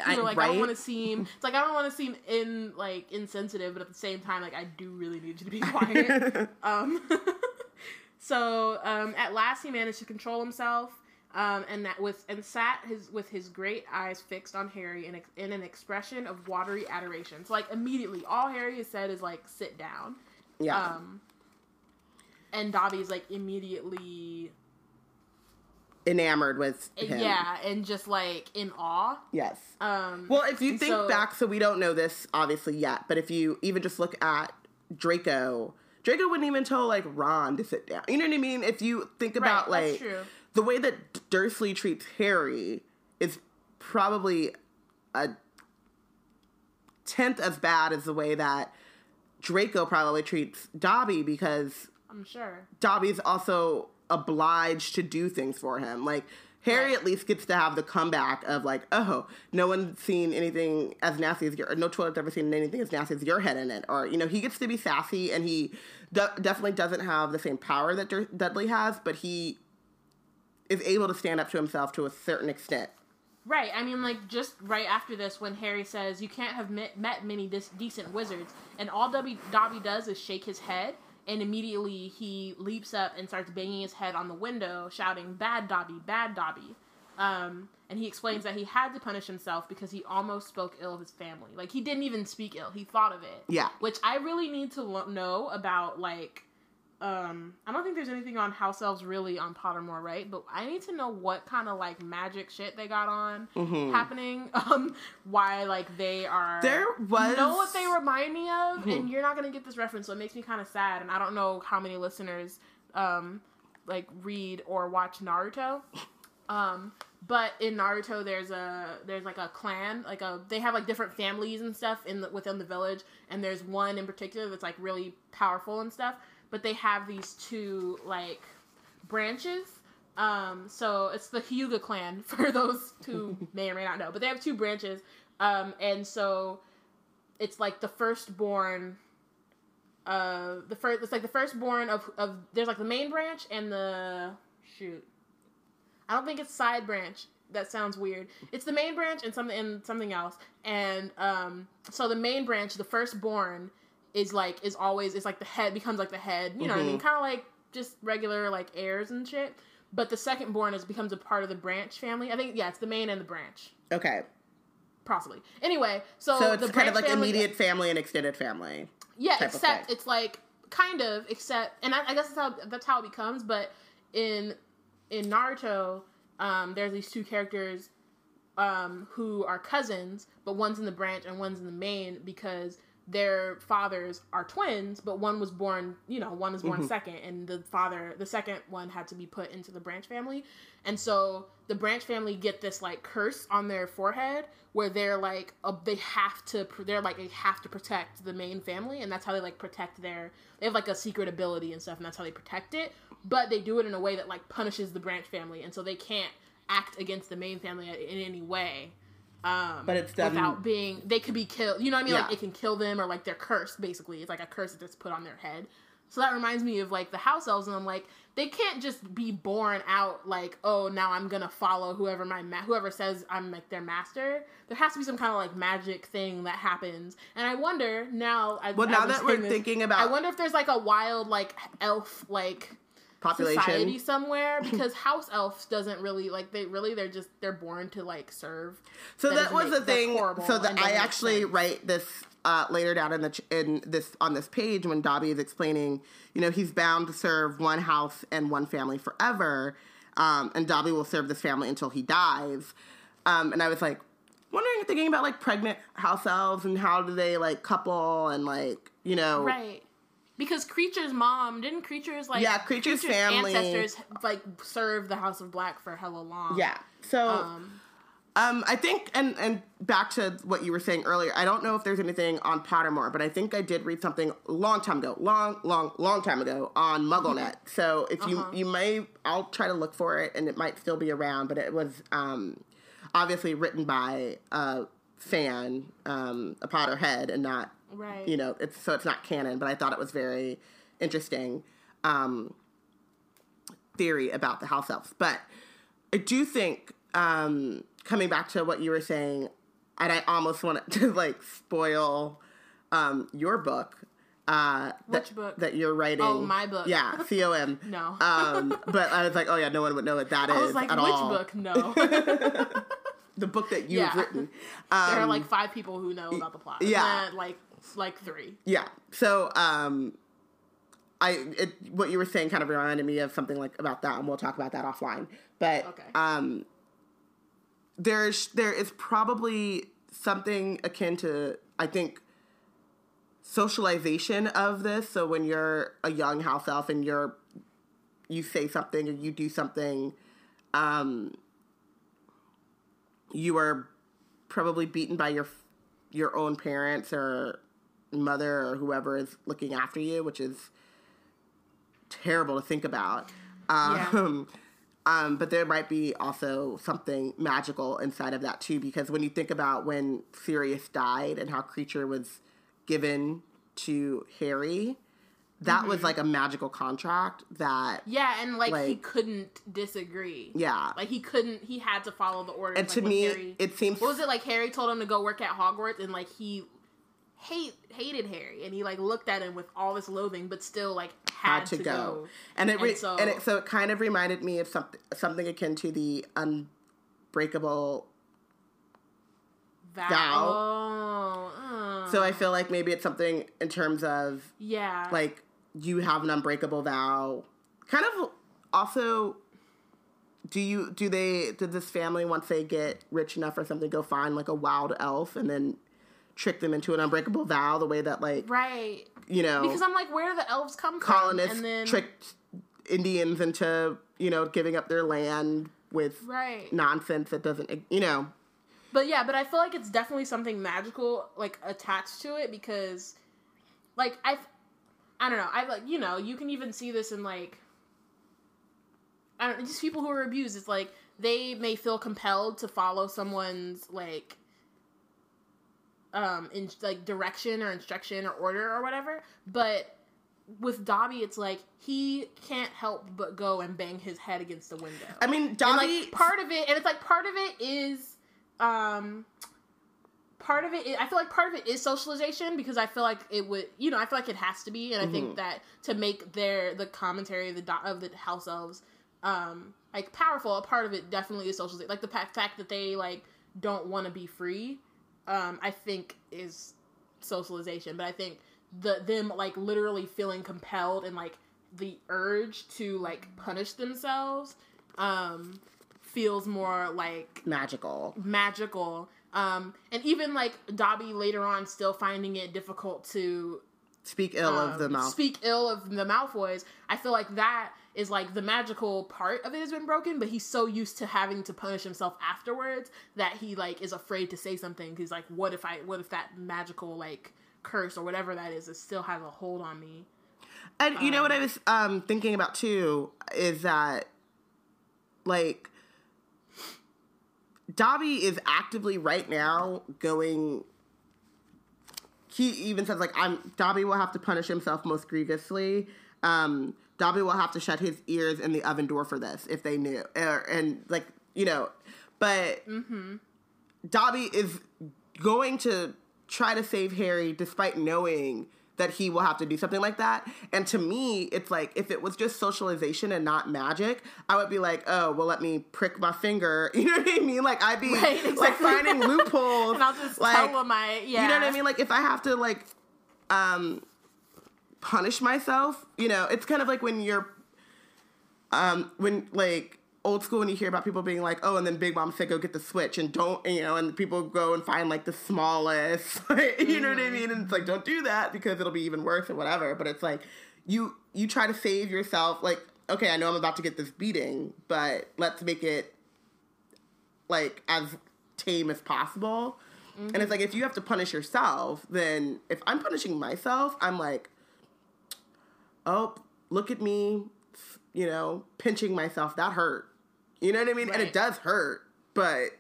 I- like I don't want to seem it's like I don't want to seem in like insensitive, but at the same time, like I do really need you to be [laughs] quiet. um, [laughs] so um, at last, he managed to control himself. Um, and that with and sat his with his great eyes fixed on Harry in, in an expression of watery adoration. So like immediately, all Harry has said is like sit down. yeah. Um, and Dobby's like immediately, enamored with him. yeah, and just like in awe. Yes. Um, Well, if you think so- back, so we don't know this obviously yet, but if you even just look at Draco, Draco wouldn't even tell like Ron to sit down. You know what I mean? If you think about Right, that's like true. the way that Dursley treats Harry is probably a tenth as bad as the way that Draco probably treats Dobby because I'm sure. Dobby's also obliged to do things for him. Like Harry Right. at least gets to have the comeback of like, oh, no one's seen anything as nasty as your, or no toilet's ever seen anything as nasty as your head in it. Or you know, he gets to be sassy, and he de- definitely doesn't have the same power that Dudley has, but he is able to stand up to himself to a certain extent. Right. I mean, like just right after this, when Harry says you can't have met, met many dis- decent wizards, and all Dobby, Dobby does is shake his head, and immediately he leaps up and starts banging his head on the window, shouting "Bad Dobby, bad Dobby." Um, and he explains that he had to punish himself because he almost spoke ill of his family. Like he didn't even speak ill; he thought of it. Yeah. Which I really need to lo- know about, like um I don't think there's anything on house elves really on Pottermore, right? But I need to know what kind of like magic shit they got on Mhm. happening. [laughs] Um why like they are There was know what they remind me of? Mhm. And you're not gonna get this reference, so it makes me kind of sad. And I don't know how many listeners um like read or watch Naruto. [laughs] Um, but in Naruto, there's a there's like a clan, like a they have like different families and stuff in the, within the village, and there's one in particular that's like really powerful and stuff. But they have these two like branches. Um, so it's the Hyuga clan [laughs] for those who [laughs] may or may not know, but they have two branches. Um, and so it's like the firstborn. Uh, the first it's like the firstborn of of there's like the main branch and the shoot. I don't think it's side branch. That sounds weird. It's the main branch and something and something else. And um, so the main branch, the firstborn, is like is always is like the head becomes like the head. You know what I mean? Kind of like just regular like heirs and shit. But the second born is becomes a part of the branch family. I think yeah, it's the main and the branch okay. possibly. Anyway, so, So it's kind of like family- immediate family and extended family. yeah, except it's like kind of except, and I, I guess that's how that's how it becomes. But in in Naruto, um, there's these two characters um, who are cousins, but one's in the branch and one's in the main because their fathers are twins, but one was born, you know, one was born Mm-hmm. second, and the father, the second one, had to be put into the branch family, and so the branch family get this like curse on their forehead where they're like, uh, they have to, they're like they have to protect the main family, and that's how they like protect their, they have like a secret ability and stuff, and that's how they protect it, but they do it in a way that like punishes the branch family, and so they can't act against the main family in any way. Um, But it's done- without being, they could be killed. You know what I mean? Like Yeah. it can kill them, or like they're cursed. Basically, it's like a curse that's put on their head. So that reminds me of like the house elves, and I'm like, they can't just be born out like, oh, now I'm gonna follow whoever my ma- whoever says I'm like their master. There has to be some kind of like magic thing that happens, and I wonder now. I, Well, now I'm that we're this, thinking about, I wonder if there's like a wild like elf like population, society somewhere [laughs] because house elves doesn't really like they really they're just they're born to like serve. So That that, was make- the thing. So that I actually sense. write this uh, later down in the ch- in this on this page when Dobby is explaining. You know, he's bound to serve one house and one family forever, um, and Dobby will serve this family until he dies. Um, and I was like, wondering, thinking about like pregnant house elves and how do they like couple and like you know Right. Because Kreacher's mom didn't Kreacher's like Yeah, Kreacher's family- ancestors like serve the House of Black for hella long. yeah. So. Um, Um, I think, and and back to what you were saying earlier, I don't know if there's anything on Pottermore, but I think I did read something long time ago, long, long, long time ago on MuggleNet. [laughs] So if you Uh-huh. you may, I'll try to look for it, and it might still be around. But it was um, obviously written by a fan, um, a Potterhead, and not right. you know, it's so it's not canon. But I thought it was very interesting um, theory about the house elves. But I do think um, coming back to what you were saying, and I almost want [laughs] to like spoil um, your book. Uh, Which that, book? that you're writing? Oh, my book. Yeah, [laughs] com. No. Um, but I was like, oh yeah, no one would know what that is [laughs] I was like, which all. book? No. The book that you've Yeah. written. there are Um, like five people who know about the plot. yeah. And, like like three. Yeah. So, um, I it, what you were saying kind of reminded me of something like about that, and we'll talk about that offline. But Okay. um, there's there is probably something akin to I think socialization of this. So when you're a young house elf and you're you say something or you do something, um, you are probably beaten by your your own parents or mother or whoever is looking after you, which is terrible to think about. Um, [laughs] um, but there might be also something magical inside of that too, because when you think about when Sirius died and how Kreacher was given to Harry, that was like a magical contract that Yeah, and like, he couldn't disagree. yeah. Like he couldn't. He had to follow the orders. and like, to me, Harry, it seems what was it like? Harry told him to go work at Hogwarts, and like he hate hated Harry, and he like looked at him with all this loathing, but still like had, had to, go. And it re- And so- and it so it kind of reminded me of something something akin to the unbreakable Vow. Vow. Oh, uh, So I feel like maybe it's something in terms of yeah, like you have an unbreakable vow. Kind of also do you do they did this family once they get rich enough or something go find like a wild elf and then trick them into an unbreakable vow the way that like right. you know because i'm like where do the elves come colonists from? colonists then tricked indians into you know giving up their land with right. nonsense that doesn't you know. But yeah but i feel like it's definitely something magical like attached to it because like i i don't know i like you know you can even see this in like I don't just people who are abused. It's like they may feel compelled to follow someone's like um in like direction or instruction or order or whatever, but with Dobby, it's like he can't help but go and bang his head against the window. I mean, Dobby. Like part of it, and it's like part of it is, um, part of it. I feel like part of it is socialization because I feel like it would, you know, I feel like it has to be, and I mm-hmm. think that to make their the commentary of the of the house elves um like powerful a part of it definitely is social like the fact that they like don't want to be free um i think is socialization but i think the them like literally feeling compelled and like the urge to like punish themselves um feels more like magical. magical. Um and even like dobby later on still finding it difficult to speak ill um, of the mouth speak ill of the malfoys i feel like that is like the magical part of it has been broken, but he's so used to having to punish himself afterwards that he like is afraid to say something. He's like, what if I, what if that magical like curse or whatever that is, it still has a hold on me. And you um, know what I was um, thinking about too is that like Dobby is actively right now going. He even says like I'm Dobby will have to punish himself most grievously. Um, Dobby will have to shut his ears in the oven door for this if they knew. Er, and like, you know, but mm-hmm. Dobby is going to try to save Harry despite knowing that he will have to do something like that. And to me, it's like if it was just socialization and not magic, I would be like, oh, well, let me prick my finger. [laughs] You know what I mean? Like I'd be right, exactly. like finding loopholes. [laughs] and I'll just like, tell I, yeah. You know what I mean? Like if I have to like, um, punish myself. You know, it's kind of like when you're, um, when like old school when you hear about people being like, oh, and then Big Mom said go get the Switch and don't, you know, and people go and find like the smallest, [laughs] you mm-hmm. know what I mm-hmm. mean? And it's like, don't do that because it'll be even worse or whatever. But it's like, you you try to save yourself. Like, okay, I know I'm about to get this beating, but let's make it like as tame as possible. Mm-hmm. And it's like if you have to punish yourself, then if I'm punishing myself, I'm like, oh, look at me, you know, pinching myself. That hurt. You know what I mean? Right. And it does hurt, but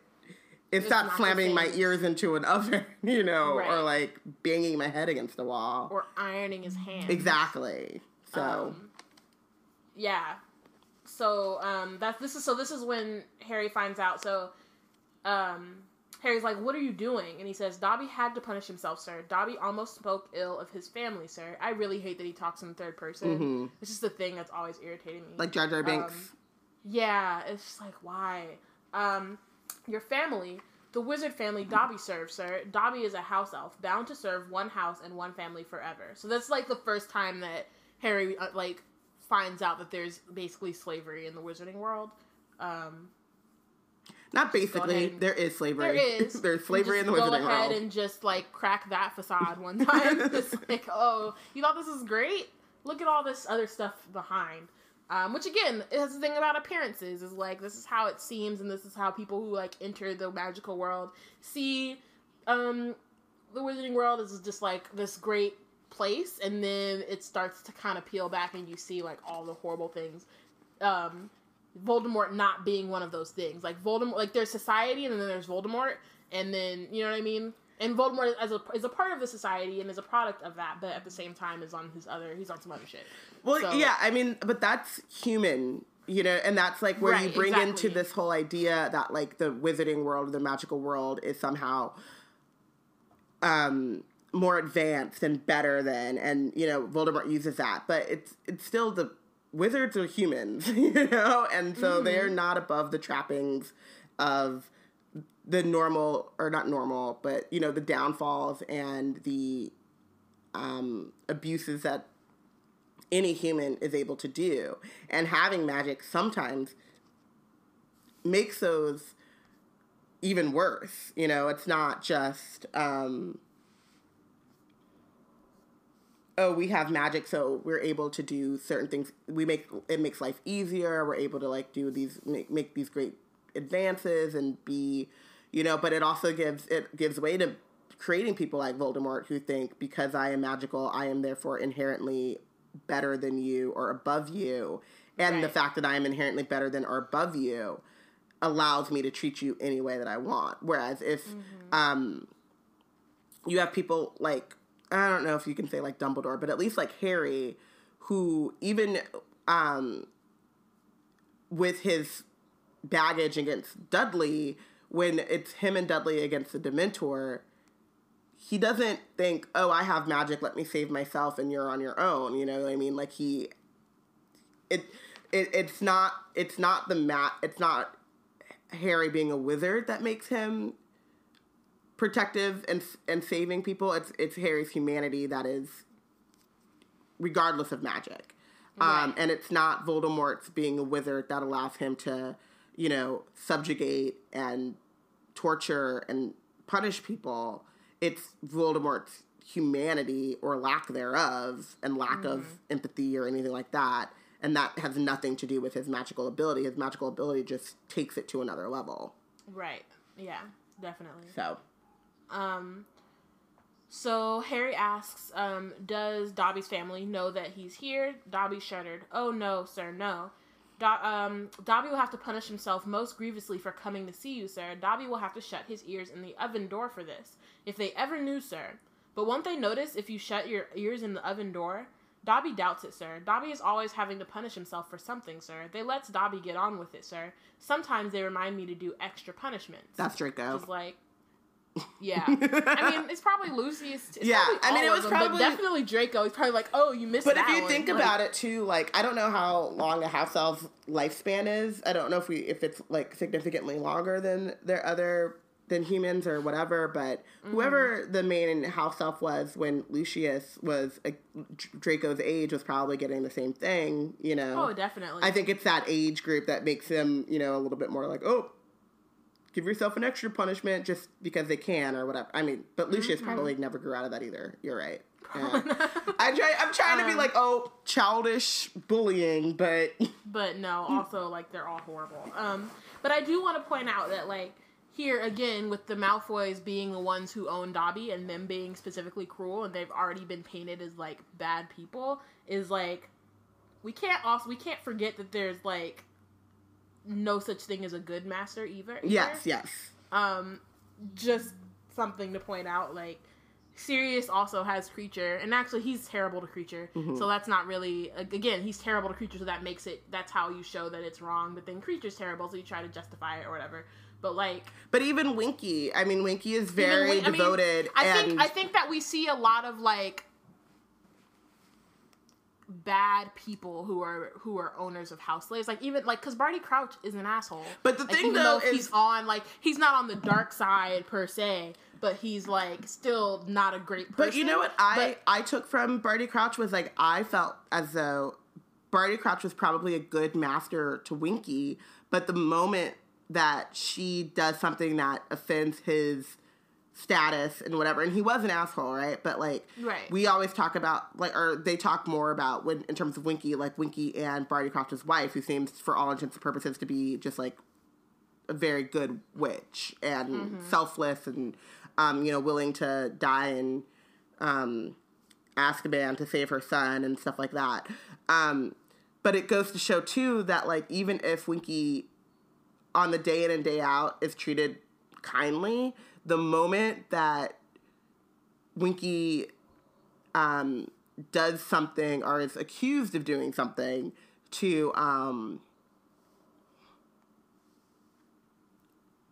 it's, it's not, slamming my ears into an [laughs] oven, you know, right. or like banging my head against the wall. Or ironing his hands. Exactly. So um, Yeah. So um that this is so this is when Harry finds out. So um Harry's like, What are you doing? And he says, Dobby had to punish himself, sir. Dobby almost spoke ill of his family, sir. I really hate that he talks in third person. Mm-hmm. It's just the thing that's always irritating me. Like Jar Jar Binks. Um, yeah, it's just like, why? Um, your family, the wizard family Dobby serves, sir. Dobby is a house elf, bound to serve one house and one family forever. So that's like the first time that Harry, uh, like, finds out that there's basically slavery in the wizarding world. Um, not basically. There is slavery. There is. [laughs] There's slavery in the wizarding world. Go ahead and just like crack that facade one [laughs] time. just like, oh, you thought this was great? Look at all this other stuff behind. Um, which again is the thing about appearances is like this is how it seems and this is how people who like enter the magical world see um, the wizarding world is just like this great place and then it starts to kind of peel back and you see like all the horrible things um, Voldemort not being one of those things. Like Voldemort, like there's society and then there's Voldemort, and then you know what I mean. And Voldemort as a is a part of the society and is a product of that, but at the same time is on his other he's on some other shit. Well, so, yeah, I mean, but that's human, you know, and that's like where right, you bring exactly. into this whole idea that like the wizarding world, the magical world, is somehow um more advanced and better than, and you know, Voldemort uses that, but it's it's still the wizards are humans, [laughs] you know, and so mm-hmm. they're not above the trappings of the normal or not normal, but you know the downfalls and the um, abuses that any human is able to do. And having magic sometimes makes those even worse. You know, it's not just um oh, we have magic, so we're able to do certain things. We make it makes life easier. We're able to like do these make, make these great advances and be, you know. But it also gives it gives way to creating people like Voldemort who think because I am magical, I am therefore inherently better than you or above you, and right. the fact that I am inherently better than or above you allows me to treat you any way that I want. Whereas if mm-hmm. um, you have people like I don't know if you can say like Dumbledore, but at least like Harry, who even um, with his baggage against Dudley, when it's him and Dudley against the Dementor, he doesn't think, "Oh, I have magic. Let me save myself, and you're on your own." You know what I mean? Like he, it, it, it's not, it's not the mat, it's not Harry being a wizard that makes him protective and and saving people. It's it's Harry's humanity that is regardless of magic. Um, right. Um, and it's not Voldemort's being a wizard that allows him to, you know, subjugate and torture and punish people. It's Voldemort's humanity or lack thereof and lack mm. of mm-hmm. empathy or anything like that. And that has nothing to do with his magical ability. His magical ability just takes it to another level. Right. Yeah, definitely. So um, so Harry asks, um, "Does Dobby's family know that he's here?" Dobby shuddered. "Oh no, sir, no. Do- um, Dobby will have to punish himself most grievously for coming to see you, sir. Dobby will have to shut his ears in the oven door for this. If they ever knew, sir. But won't they notice if you shut your ears in the oven door?" Dobby doubts it, sir. Dobby is always having to punish himself for something, sir. They lets Dobby get on with it, sir. Sometimes they remind me to do extra punishments. That's Draco. Just like, yeah, I mean [laughs] it's probably Lucius. It's yeah, probably I mean it was them, probably definitely Draco. He's probably like, oh, you missed. But if you one. think like, about it too, like I don't know how long a house elf lifespan is. I don't know if we if it's like significantly longer than their other than humans or whatever. But mm-hmm. whoever the main house elf was when Lucius was a, Draco's age was probably getting the same thing. You know. Oh, definitely. I think it's that age group that makes them you know a little bit more like oh give yourself an extra punishment just because they can or whatever. I mean, but Lucius mm-hmm. probably never grew out of that either. You're right. Yeah. I try. I'm trying um, to be um, like, oh, childish bullying, but [laughs] but no. Also, like they're all horrible. Um, but I do want to point out that like here again with the Malfoys being the ones who own Dobby and them being specifically cruel and they've already been painted as like bad people is like we can't also we can't forget that there's like no such thing as a good master either. either. Yes, yes. Um, just something to point out. Like Sirius also has Kreacher, and actually he's terrible to Kreacher, Mm-hmm. So that's not really again he's terrible to Kreacher, So that makes it that's how you show that it's wrong. But then Kreacher's terrible, so you try to justify it or whatever. But like, but even Winky, I mean, Winky is very Win- devoted. I, mean, I think I think that we see a lot of like bad people who are who are owners of house slaves. Like even like because Barty Crouch is an asshole. But the like, thing though is he's on like he's not on the dark side per se, but he's like still not a great person. But you know what I but, I took from Barty Crouch was like I felt as though Barty Crouch was probably a good master to Winky, but the moment that she does something that offends his status and whatever and he was an asshole right but like right. we always talk about like or they talk more about when in terms of winky like winky and barty Crouch's wife who seems for all intents and purposes to be just like a very good witch and mm-hmm. selfless and um you know willing to die and um Azkaban to save her son and stuff like that um but it goes to show too that like even if winky on the day in and day out is treated kindly the moment that Winky um, does something or is accused of doing something to um,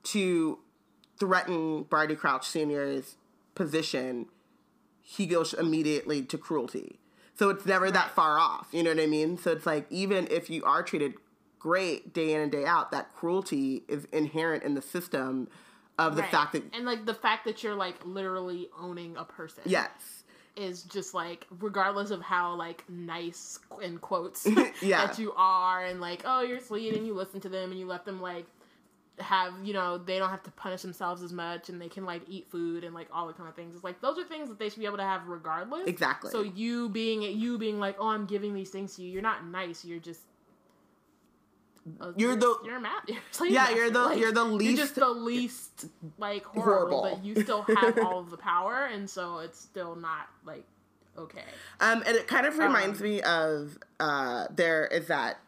to threaten Barty Crouch Senior's position, he goes immediately to cruelty. So it's never right. that far off. You know what I mean? So it's like even if you are treated great day in and day out, that cruelty is inherent in the system of the right. fact that and like the fact that you're like literally owning a person. Yes. is just like regardless of how like nice in quotes [laughs] Yeah. that you are and like oh you're sweet and you listen to them and you let them like have you know they don't have to punish themselves as much and they can like eat food and like all the kind of things it's like those are things that they should be able to have regardless Exactly. so you being you being like oh i'm giving these things to you you're not nice you're just You're the- you're mad [laughs] you're Yeah, you're the- Like, you're the you're least- just the least like horrible, Horrible. but you still have all of the [laughs] power and so it's still not like okay Um, and it kind of reminds Um, me of uh, there is that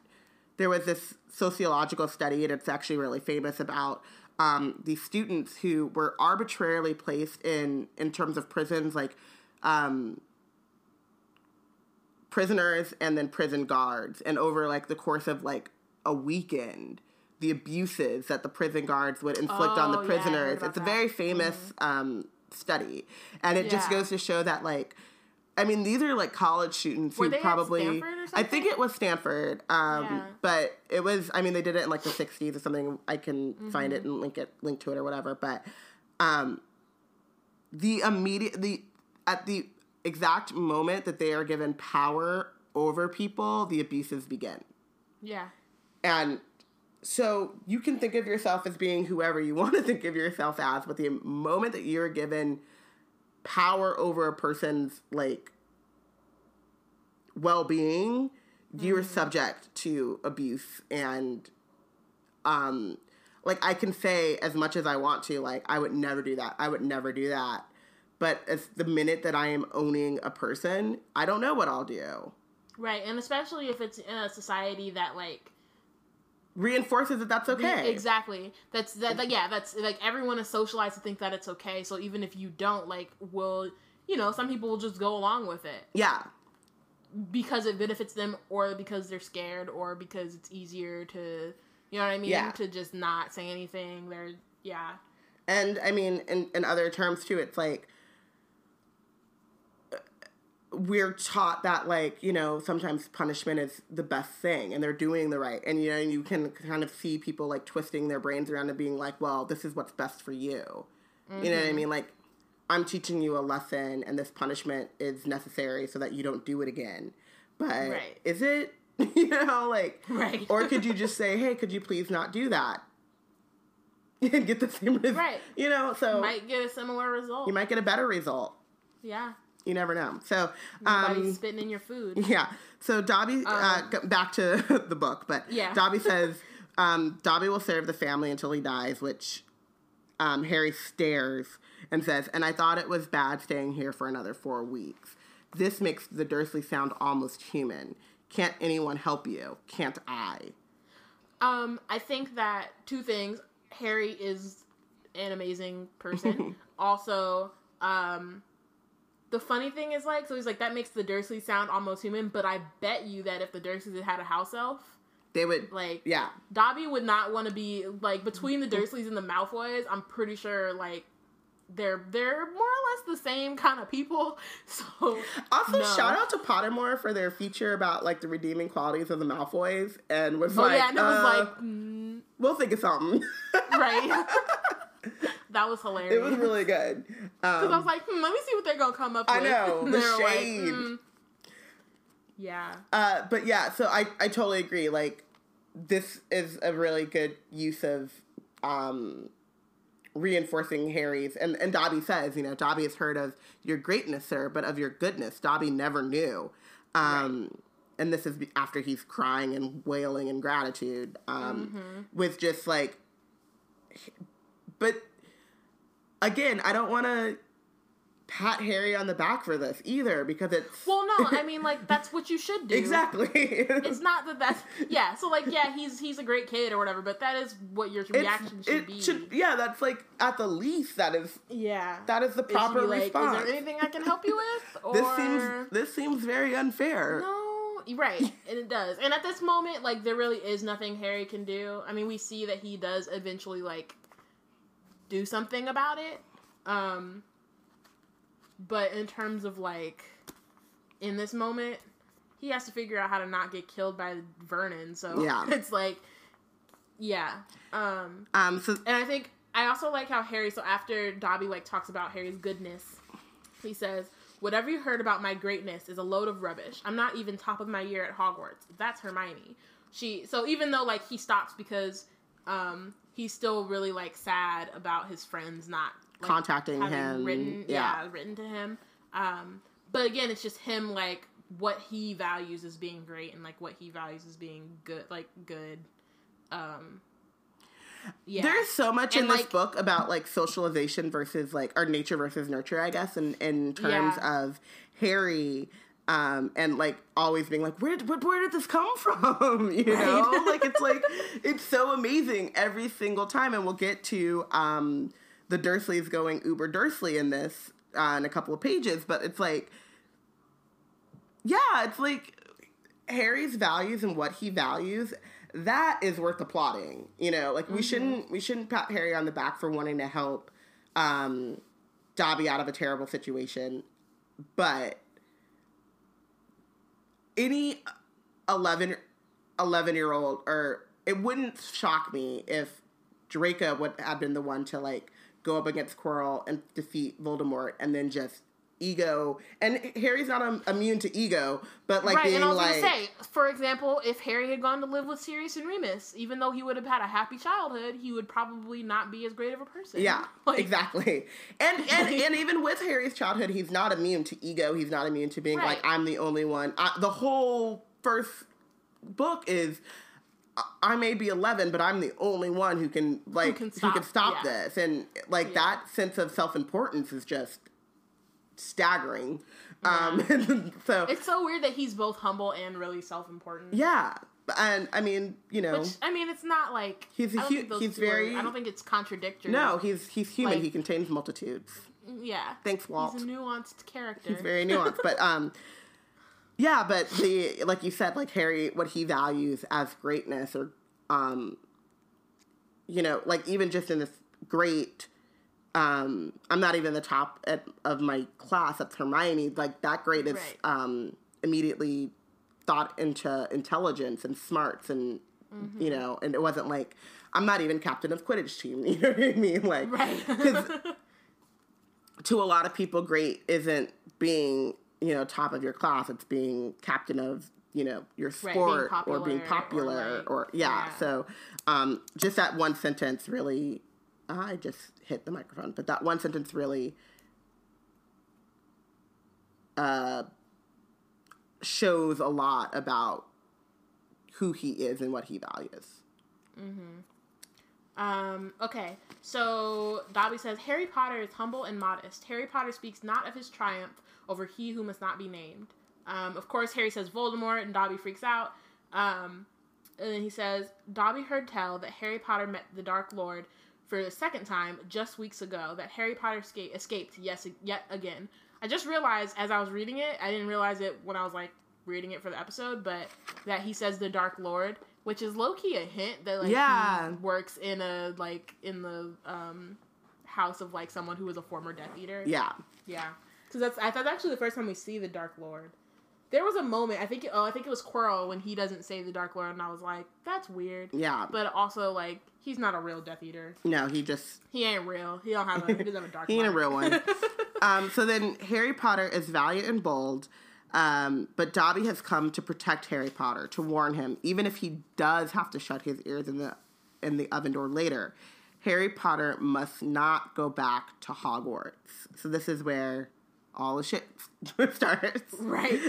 there was this sociological study, and it's actually really famous about um, these students who were arbitrarily placed in in terms of prisons, like um, prisoners and then prison guards, and over like the course of like a weekend. The abuses that the prison guards would inflict on the Oh, yeah, prisoners. it's a that. Mm-hmm. very famous um, study. And it just goes to show that, like, I mean, these are like college students Were who probably. Stanford or I think it was Stanford, um, Yeah. but it was. I mean, they did it in like the '60s or something. I can find Mm-hmm. it and link it, link to it or whatever. But um, the immediate, the at the exact moment that they are given power over people, the abuses begin. yeah And so you can think of yourself as being whoever you [laughs] want to think of yourself as, but the moment that you're given power over a person's like well-being, you're subject to abuse and um like I can say as much as I want to like I would never do that. I would never do that. But as the minute that I am owning a person, I don't know what I'll do. right and especially if it's in a society that like Reinforces that that's okay. Exactly. That's that. Yeah, that's like everyone is socialized to think that it's okay. So even if you don't, like, will you know, some people will just go along with it Yeah. because it benefits them, or because they're scared, or because it's easier to, you know what I mean, Yeah. to just not say anything. They're yeah, And I mean, in, in other terms too, it's like we're taught that like you know sometimes punishment is the best thing and they're doing the right and you know you can kind of see people like twisting their brains around and being like well this is what's best for you you know what i mm-hmm. mean like i'm teaching you a lesson and this punishment is necessary so that you don't do it again but Right. is it [laughs] you know like Right. or could you just say hey could you please not do that [laughs] and get the same result Right. you know so might get a similar result. you might get a better result yeah, you never know so um spitting in your food. yeah so dobby uh, back to [laughs] the book but Um, Yeah. dobby says um, dobby will serve the family until he dies which um, harry stares and says and i thought it was bad staying here for another four weeks this makes the dursley sound almost human can't anyone help you can't i Um, I think that two things. Harry is an amazing person. [laughs] also, um, the funny thing is like, so he's like that makes the Dursley sound almost human. But I bet you that if the Dursleys had had a house elf, they would like yeah Dobby would not want to be like between the Dursleys and the Malfoys. I'm pretty sure like they're they're more or less the same kind of people. [laughs] So Also, no. shout out to Pottermore for their feature about like the redeeming qualities of the Malfoys, and was Oh like, yeah, and it was uh, like mm, we'll think of something. right. [laughs] that was hilarious. it was really good. Because I Um, was like, hmm, let me see what they're gonna come up I with. I know, [laughs] the were like, shade. hmm. Yeah. uh, but yeah, so I I totally agree. Like this is a really good use of um, reinforcing Harry's and and Dobby says, you know, Dobby has heard of your greatness, sir, but of your goodness, Dobby never knew. Um, And this is after he's crying and wailing in gratitude, um, Mm-hmm. with just like, but again, I don't want to pat Harry on the back for this either because it's [laughs] Well, no, I mean, like that's what you should do. exactly. [laughs] It's not that that's yeah. So like, yeah, he's he's a great kid or whatever, but that is what your It's- reaction should it be. should yeah that's like at the least that is yeah. that is the proper like, response Is there anything I can help you with? [laughs] Or this seems this seems very unfair No, right, and it does. And at this moment, like there really is nothing Harry can do. I mean, we see that he does eventually like do something about it. Um but in terms of like in this moment, he has to figure out how to not get killed by Vernon. So [laughs] Yeah. it's like yeah. Um um so and I think I also like how Harry. So after Dobby like talks about Harry's goodness, he says, Whatever you heard about my greatness is a load of rubbish. I'm not even top of my year at Hogwarts. That's Hermione. She so even though like he stops because um he's still really like sad about his friends not like, Contacting him, written yeah. yeah written to him. Um but again it's just him like what he values as being great and like what he values as being good like good um yeah There's so much in And, this book about like socialization versus like or nature versus nurture, I guess, in in terms Yeah. of Harry. Um, and like always being like, where, where where did this come [laughs] from? [laughs] You know, Right. like it's like [laughs] it's so amazing every single time, and we'll get to um the Dursleys going uber Dursley in this uh, in a couple of pages, but it's like, yeah, it's like Harry's values and what he values that is worth applauding you know like we shouldn't we shouldn't pat harry on the back for wanting to help um dobby out of a terrible situation but any 11 11 year old or it wouldn't shock me if Draco would have been the one to like go up against Quirrell and defeat Voldemort and then just ego and Harry's not um, immune to ego but like right, being and I was like gonna say, for example, if Harry had gone to live with Sirius and Remus, even though he would have had a happy childhood, he would probably not be as great of a person. Yeah, [laughs] Like, exactly. And [laughs] and and even with Harry's childhood, he's not immune to ego. He's not immune to being like I'm the only one. I, the whole first book is I- may be 11, but I'm the only one who can like can who can stop, stop yeah. this. And like Yeah. that sense of self importance is just staggering. Um, [laughs] so It's so weird that he's both humble and really self-important. yeah, and I mean, you know, Which I mean, it's not like He's a hu- he's two are- very- I don't think it's contradictory. no, he's he's human. Like- he contains multitudes. Yeah. Thanks, Walt. He's a nuanced character. He's very nuanced, but um, yeah, but the like you said, like Harry, what he values as greatness, or um, you know, like even just in this great, um, I'm not even the top at, of my class. That's Hermione. Like that grade is Right. um immediately thought into intelligence and smarts and Mm-hmm. you know, and it wasn't like I'm not even captain of Quidditch team. [laughs] You know what I mean? Like right. [laughs] to a lot of people, great isn't being you know top of your class. It's being captain of you know your being sport or being popular or, like- or, yeah. yeah. So um, just that one sentence really. I just hit the microphone, but that one sentence really uh, shows a lot about who he is and what he values. Um, okay, so Dobby says Harry Potter is humble and modest. Harry Potter speaks not of his triumph over he who must not be named. Um, of course, Harry says Voldemort, and Dobby freaks out. Um, and then he says Dobby heard tell that Harry Potter met the Dark Lord for the second time just weeks ago. That Harry Potter esca- escaped yes yet again. I just realized as I was reading it, I didn't realize it when I was like reading it for the episode, but that he says the Dark Lord, which is low key a hint that like Yeah. he works in a like in the um house of like someone who was a former Death Eater. Yeah, Yeah, because that's I thought actually the first time we see the Dark Lord. There was a moment I think oh I think it was Quirrell when he doesn't say the Dark Lord and I was like that's weird. yeah. But also like he's not a real Death Eater. no, he just He ain't real. He don't have a he doesn't have a dark. [laughs] He ain't a real one. [laughs] um, so then Harry Potter is valiant and bold, um, but Dobby has come to protect Harry Potter, to warn him, even if he does have to shut his ears in the in the oven door later. Harry Potter must not go back to Hogwarts. So this is where all the shit [laughs] starts. right.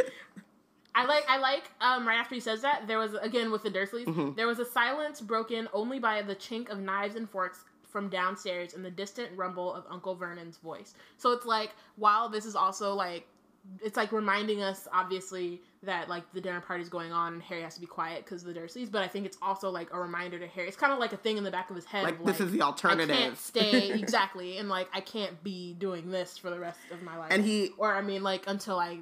I like I like um right after he says that there was again with the Dursleys Mm-hmm. there was a silence broken only by the chink of knives and forks from downstairs and the distant rumble of Uncle Vernon's voice. So it's like while this is also like it's like reminding us obviously that like the dinner party's going on and Harry has to be quiet because of the Dursleys, but I think it's also like a reminder to Harry. It's kind of like a thing in the back of his head. Like, of, this is the alternative. I can't stay [laughs] exactly, and like I can't be doing this for the rest of my life. And he or I mean like until I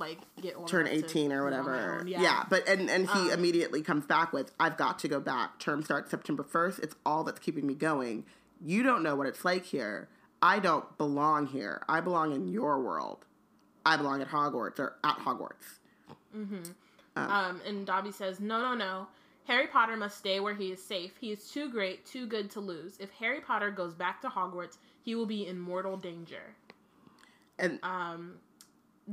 like get old turn 18 or live on my whatever. own. Yeah. but and and he Um, immediately comes back with I've got to go back. Term starts September 1st. It's all that's keeping me going. You don't know what it's like here. I don't belong here. I belong in your world. I belong at Hogwarts or at Hogwarts. Mm-hmm. Um, and Dobby says, "No, no, no. Harry Potter must stay where he is safe. He is too great, too good to lose. If Harry Potter goes back to Hogwarts, he will be in mortal danger." And Um,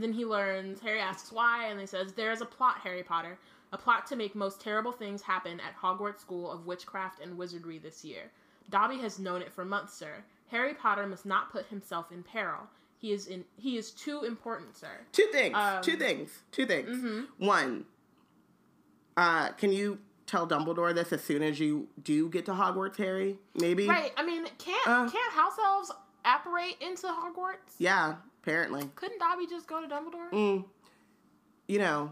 then he learns. Harry asks why, and he says, "There is a plot, Harry Potter, a plot to make most terrible things happen at Hogwarts School of Witchcraft and Wizardry this year. Dobby has known it for months, sir. Harry Potter must not put himself in peril. He is in. He is too important, sir." Two things. Um, two things. Two things. mhm. One. Uh, can you tell Dumbledore this as soon as you do get to Hogwarts, Harry? Maybe. Right. I mean, can't Uh. can't house elves apparate into Hogwarts? Yeah. Apparently. Couldn't Dobby just go to Dumbledore? Mm. You know.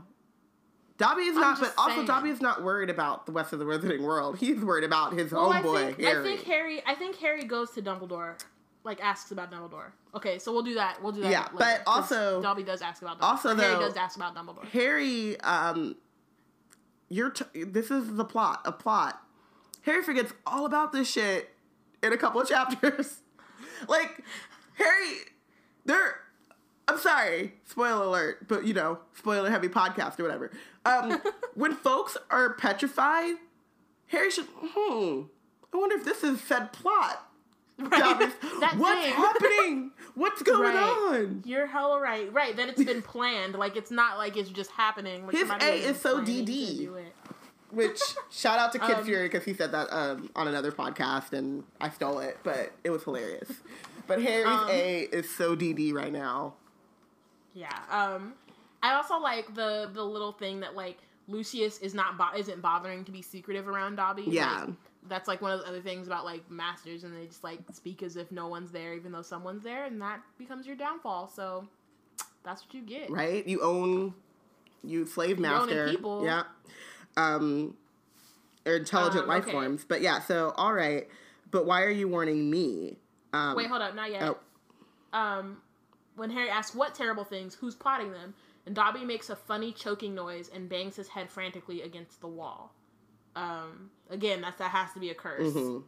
Dobby is I'm not, but also saying. Dobby is not worried about the rest of the Wizarding world. [laughs] He's worried about his Well, I homeboy think Harry. I think Harry I think Harry goes to Dumbledore, like asks about Dumbledore. Okay, so we'll do that. We'll do that. Yeah, later, but also- Dobby does ask about Dumbledore. also, Harry does ask about Dumbledore. Harry, um, you're t- this is the plot. A plot. Harry forgets all about this shit in a couple of [laughs] chapters. like Harry, there. I'm sorry, spoiler alert, but you know, spoiler heavy podcast or whatever. Um, [laughs] when folks are petrified, Harry should. Hmm. I wonder if this is said plot. [laughs] That What's thing. happening? What's going Right. on? You're hella right. Right, that it's been planned. Like it's not like it's just happening. Like, His A is so DD. Which [laughs] shout out to Kid Um, Fury because he said that um, on another podcast and I stole it, but it was hilarious. But Harry's Um, A is so DD right now. Yeah. Um, I also like the the little thing that like Lucius is not bo- isn't bothering to be secretive around Dobby. Yeah. Like, that's like one of the other things about like masters, and they just like speak as if no one's there, even though someone's there, and that becomes your downfall. So that's what you get. Right? You own you slave master. people. Yeah. Um or intelligent Um, life okay. forms. But yeah, so all right. But why are you warning me? Um Wait, hold up, not yet. oh, Um, when Harry asks what terrible things, who's plotting them, and Dobby makes a funny choking noise and bangs his head frantically against the wall. Um, again, that's that has to be a curse. mhm.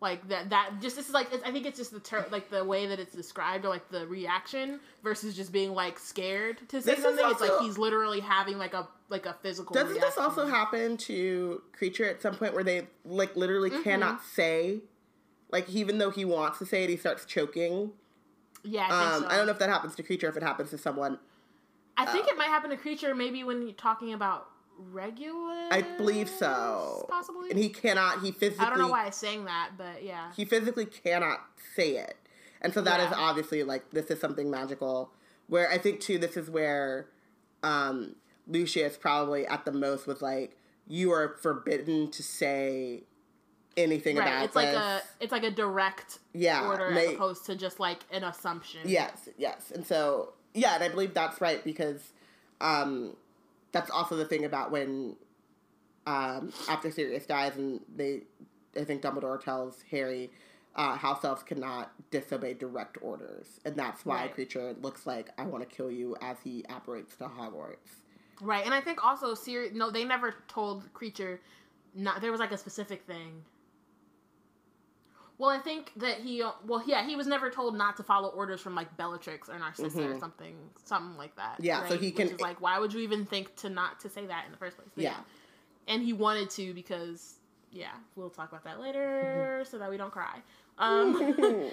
like that that just this is like it's, i think it's just the ter- like the way that it's described or like the reaction versus just being like scared to say This is something it's like he's literally having like a like a physical Doesn't this also happen to Kreacher at some point where they like literally Mm-hmm. cannot say like even though he wants to say it, he starts choking. Yeah i Um, so I don't know if that happens to Kreacher, if it happens to someone. I think it might happen to Kreacher maybe when you're talking about regular I believe so. possibly And he cannot. He physically. i don't know why i sang that but yeah He physically cannot say it, and so that is Yeah. obviously like this is something magical. Where I think too, this is where um, Lucius probably at the most was like, "You are forbidden to say anything right about it's this." like a it's like a direct Yeah, order they- as opposed to just like an assumption Yes, yes. And so, yeah, and I believe that's right because um, that's also the thing about when um, after Sirius dies and they, I think Dumbledore tells Harry, uh, house elves cannot disobey direct orders, and that's why Right. Kreacher looks like I want to kill you as he apparates to Hogwarts. Right, and I think also Sirius. No, they never told Kreacher. Not there was like a specific thing. Well, I think that he. Well, yeah, he was never told not to follow orders from like Bellatrix or Narcissa or Mhm. something, something like that. Yeah, so right? he Which can- is like, why would you even think to not to say that in the first place? But Yeah. and he wanted to because yeah, we'll talk about that Mm-hmm. later so that we don't cry. Um, [laughs]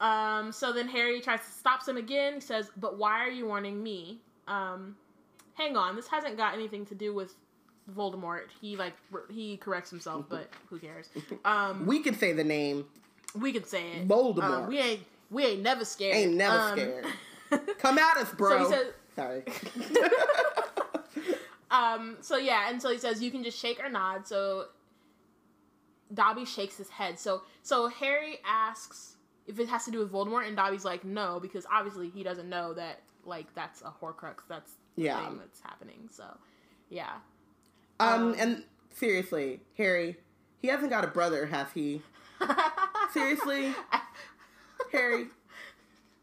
[laughs] um, so then Harry tries to stop him again. He says, "But why are you warning me?" Um, hang on, this hasn't got anything to do with Voldemort. He like he corrects himself, but who cares? [laughs] Um, we could say the name. we can say it. Voldemort. Um, we ain't we ain't never scared. Ain't never Um, scared. [laughs] Come at us, bro. So says, Sorry. [laughs] Um, so yeah, and so he says you can just shake or nod. So Dobby shakes his head. So so Harry asks if it has to do with Voldemort, and Dobby's like no, because obviously he doesn't know that like that's a Horcrux. That's the Yeah. thing that's happening. So yeah, Um, Um, and seriously, Harry, he hasn't got a brother, has he? [laughs] Seriously? Harry,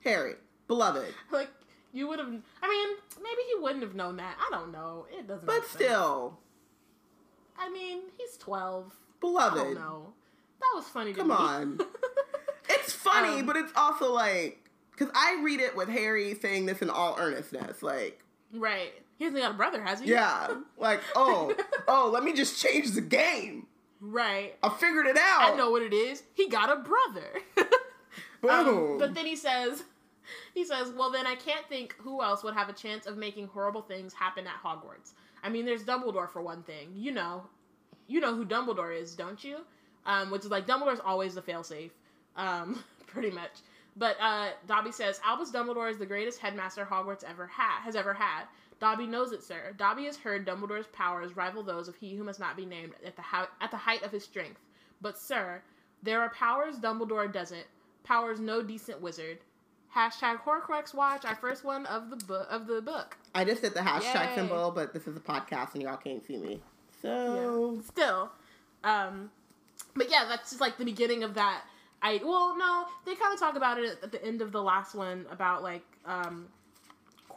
Harry, beloved. like you would have. I mean, maybe he wouldn't have known that. I don't know. It doesn't. But still, I mean, he's twelve. I beloved. don't know. That was funny. To Come me. on. [laughs] It's funny, Um, but it's also like because I read it with Harry saying this in all earnestness, like, right. He hasn't got a brother, has he? yeah, like, [laughs] oh, oh, let me just change the game. Right. I figured it out. I know what it is. He got a brother. [laughs] Boom. Um, but then he says, he says, "Well, then I can't think who else would have a chance of making horrible things happen at Hogwarts. I mean, there's Dumbledore for one thing. You know, you know who Dumbledore is, don't you? Um, which is like Dumbledore's always the failsafe, um, [laughs] pretty much. But uh, Dobby says Albus Dumbledore is the greatest headmaster Hogwarts ever had has ever had. Dobby knows it, sir. Dobby has heard Dumbledore's powers rival those of he who must not be named at the ho- at the height of his strength. But, sir, there are powers Dumbledore doesn't. Powers no decent wizard. Hashtag Horcrux Watch, our first one of the book of the book. I just did the hashtag Yay. symbol, but this is a podcast and y'all can't see me. So Yeah. Still, um, but yeah, that's just like the beginning of that. I well, no, they kind of talk about it at the end of the last one about like um,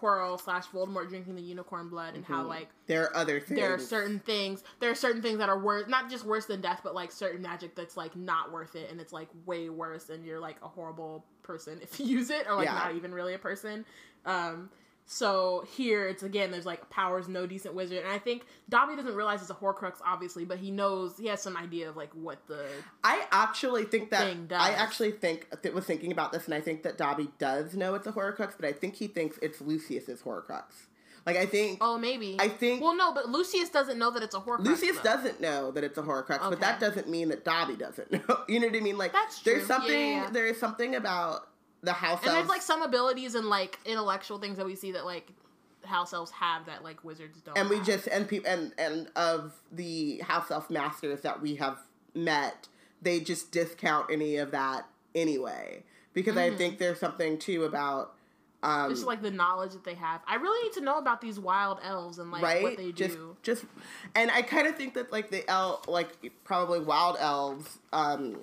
Quirrell slash Voldemort drinking the unicorn blood and how Mhm. like there are other things. there are certain things there are certain things that are worse not just worse than death but like certain magic that's like not worth it and it's like way worse and you're like a horrible person if you use it or like Yeah. not even really a person um so here it's again there's like powers no decent wizard and i think dobby doesn't realize it's a horcrux obviously but he knows he has some idea of like what the I actually think that. I actually think that was thinking about this, and I think that Dobby does know it's a Horcrux, but I think he thinks it's Lucius's Horcrux. Like I think oh maybe I think well no but lucius doesn't know that it's a horcrux Lucius though. doesn't know that it's a Horcrux, but that doesn't mean that Dobby doesn't [laughs] know. You know what I mean? Like That's true. there's something Yeah, yeah. there is something about the house elves. and there's like some abilities and like intellectual things that we see that like house elves have that like wizards don't and we have. just and people and and of the house elf masters that we have met they just discount any of that anyway because i Mhm. think there's something too about um just like the knowledge that they have. I really need to know about these wild elves and like right what they just do. just and i kind of think that like the el like probably wild elves um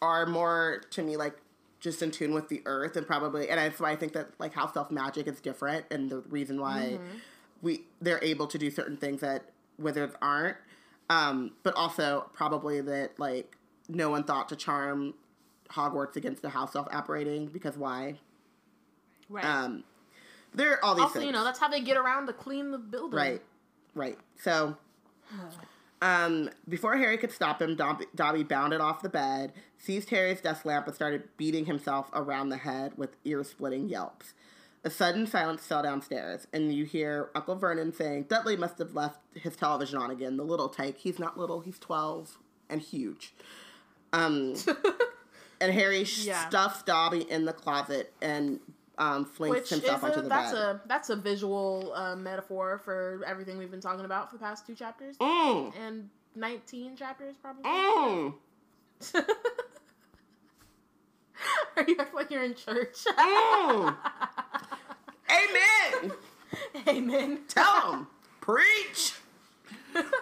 are more to me like just in tune with the earth and probably and that's why i think that like house elf magic is different and the reason why Mm-hmm. we they're able to do certain things that wizards aren't um but also probably that like no one thought to charm hogwarts against the house elf operating because why Right. um there are all these also, things you know, that's how they get around to clean the building. Right, right. So, [sighs] um, before Harry could stop him, Dobby, Dobby bounded off the bed, seized Harry's desk lamp, and started beating himself around the head with ear-splitting yelps. A sudden silence fell downstairs, and you hear Uncle Vernon saying, "Dudley must have left his television on again. The little tyke. He's not little. He's twelve and huge." Um, [laughs] and Harry Yeah. stuffs Dobby in the closet and um, flings Which himself onto a, the that's bed. a that's a visual uh, metaphor for everything we've been talking about for the past two chapters Mm, and nineteen chapters probably. mm. [laughs] Are you acting like you're in church? [laughs] Mm. Amen. Amen. Tell them. Preach.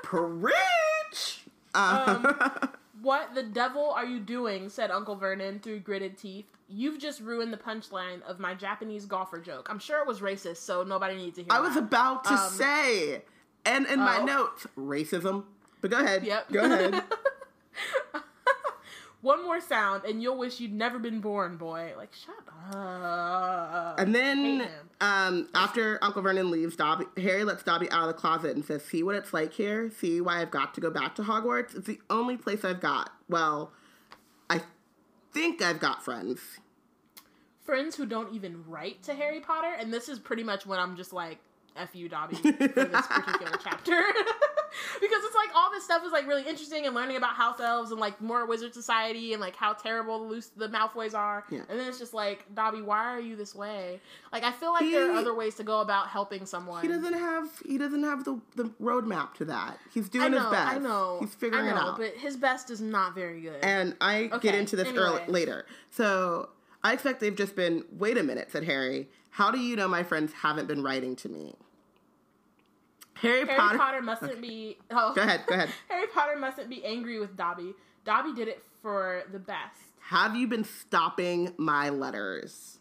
Preach. Um, [laughs] What the devil are you doing? said Uncle Vernon through gritted teeth. You've just ruined the punchline of my Japanese golfer joke. I'm sure it was racist, so nobody needs to hear I was about to Um, say, and in my oh. notes, racism. But go ahead. Yep. Go ahead. One more sound, and you'll wish you'd never been born, boy. Like, shut up. And then, um, after Uncle Vernon leaves, Dobby, Harry lets Dobby out of the closet and says, "See what it's like here. See why I've got to go back to Hogwarts. It's the only place I've got. Well, I think I've got friends. friends who don't even write to Harry Potter, and this is pretty much when I'm just like, F you, Dobby, for this [laughs] particular chapter. [laughs] [laughs] because it's like all this stuff is like really interesting and learning about house elves and like more wizard society and like how terrible the loose the Malfoys are. Yeah. And then it's just like, Dobby, why are you this way? Like I feel like there are other ways to go about helping someone. He doesn't have he doesn't have the the roadmap to that. He's doing know, his best. I know. He's figuring know, it out. But his best is not very good. and I get into this anyway. early, later. So I expect they've just been. Wait a minute," said Harry. "How do you know my friends haven't been writing to me?" Harry, Harry Potter. Potter, [laughs] mustn't be. Oh. Go ahead. Go ahead. [laughs] Harry Potter mustn't be angry with Dobby. Dobby did it for the best. Have you been stopping my letters?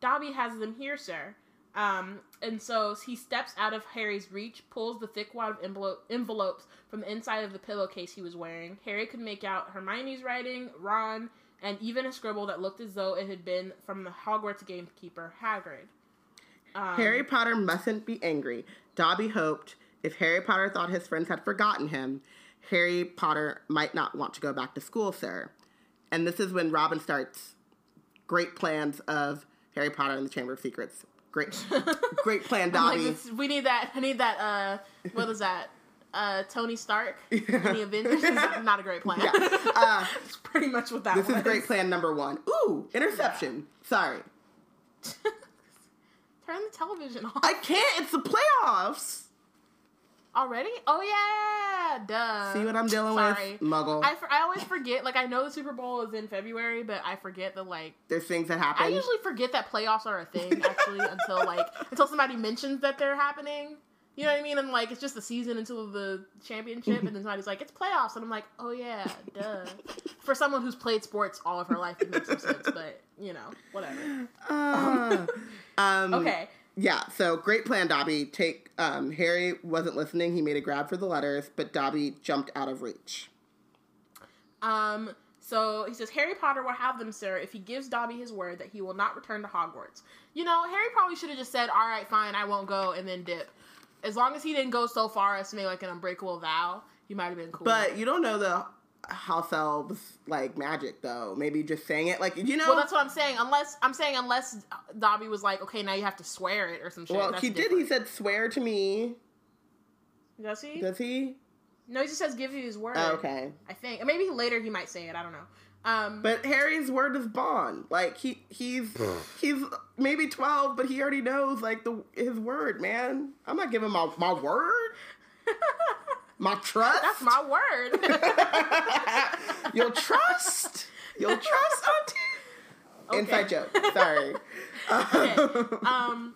Dobby has them here, sir. Um, and so he steps out of Harry's reach, pulls the thick wad of envelope, envelopes from the inside of the pillowcase he was wearing. Harry could make out Hermione's writing, Ron, and even a scribble that looked as though it had been from the Hogwarts gamekeeper, Hagrid. Um, Harry Potter mustn't be angry. Dobby hoped if Harry Potter thought his friends had forgotten him, Harry Potter might not want to go back to school, sir. And this is when Robin starts great plans of Harry Potter and the Chamber of Secrets. Great, [laughs] great plan, Dobby. Like this, we need that. I need that. Uh, what is that? Uh, Tony Stark [laughs] in the Avengers. Is not a great plan. Yeah. Uh, [laughs] It's pretty much what that this was. is great plan number one. Ooh, interception. Sorry, Turn the television off. I can't. It's the playoffs. Already? Oh yeah, duh. See what I'm dealing Sorry. with, Muggle. I, I always forget. Like I know the Super Bowl is in February, but I forget that like There's things that happen. I usually forget that playoffs are a thing [laughs] actually until like until somebody mentions that they're happening. You know what I mean? And like it's just the season until the championship, and then somebody's like, "It's playoffs," and I'm like, "Oh yeah, duh." For someone who's played sports all of her life, it makes some sense, but you know, whatever. Ah. um, Okay, Yeah, so great plan, Dobby. Take um, Harry wasn't listening. He made a grab for the letters, but Dobby jumped out of reach. Um, so he says, Harry Potter will have them, sir, if he gives Dobby his word that he will not return to Hogwarts. You know, Harry probably should have just said, all right, fine, I won't go, and then dip. As long as he didn't go so far as to make like an unbreakable vow, he might have been cool. But you don't know the house elves like magic though. Maybe just saying it like you know. well, that's what I'm saying. Unless I'm saying unless Dobby was like, okay, now you have to swear it or some shit. well, That's he did. He said, "Swear to me." Does he? Does he? no, he just says give you his word. Oh, okay. I think, or maybe later he might say it. I don't know. Um, But Harry's word is bond. Like he he's he's maybe twelve, but he already knows like the his word. Man, I'm not giving my my word, [laughs] my trust. that's my word. [laughs] You'll trust. You'll trust, Auntie. Okay. Inside joke. Sorry. [laughs] okay. um,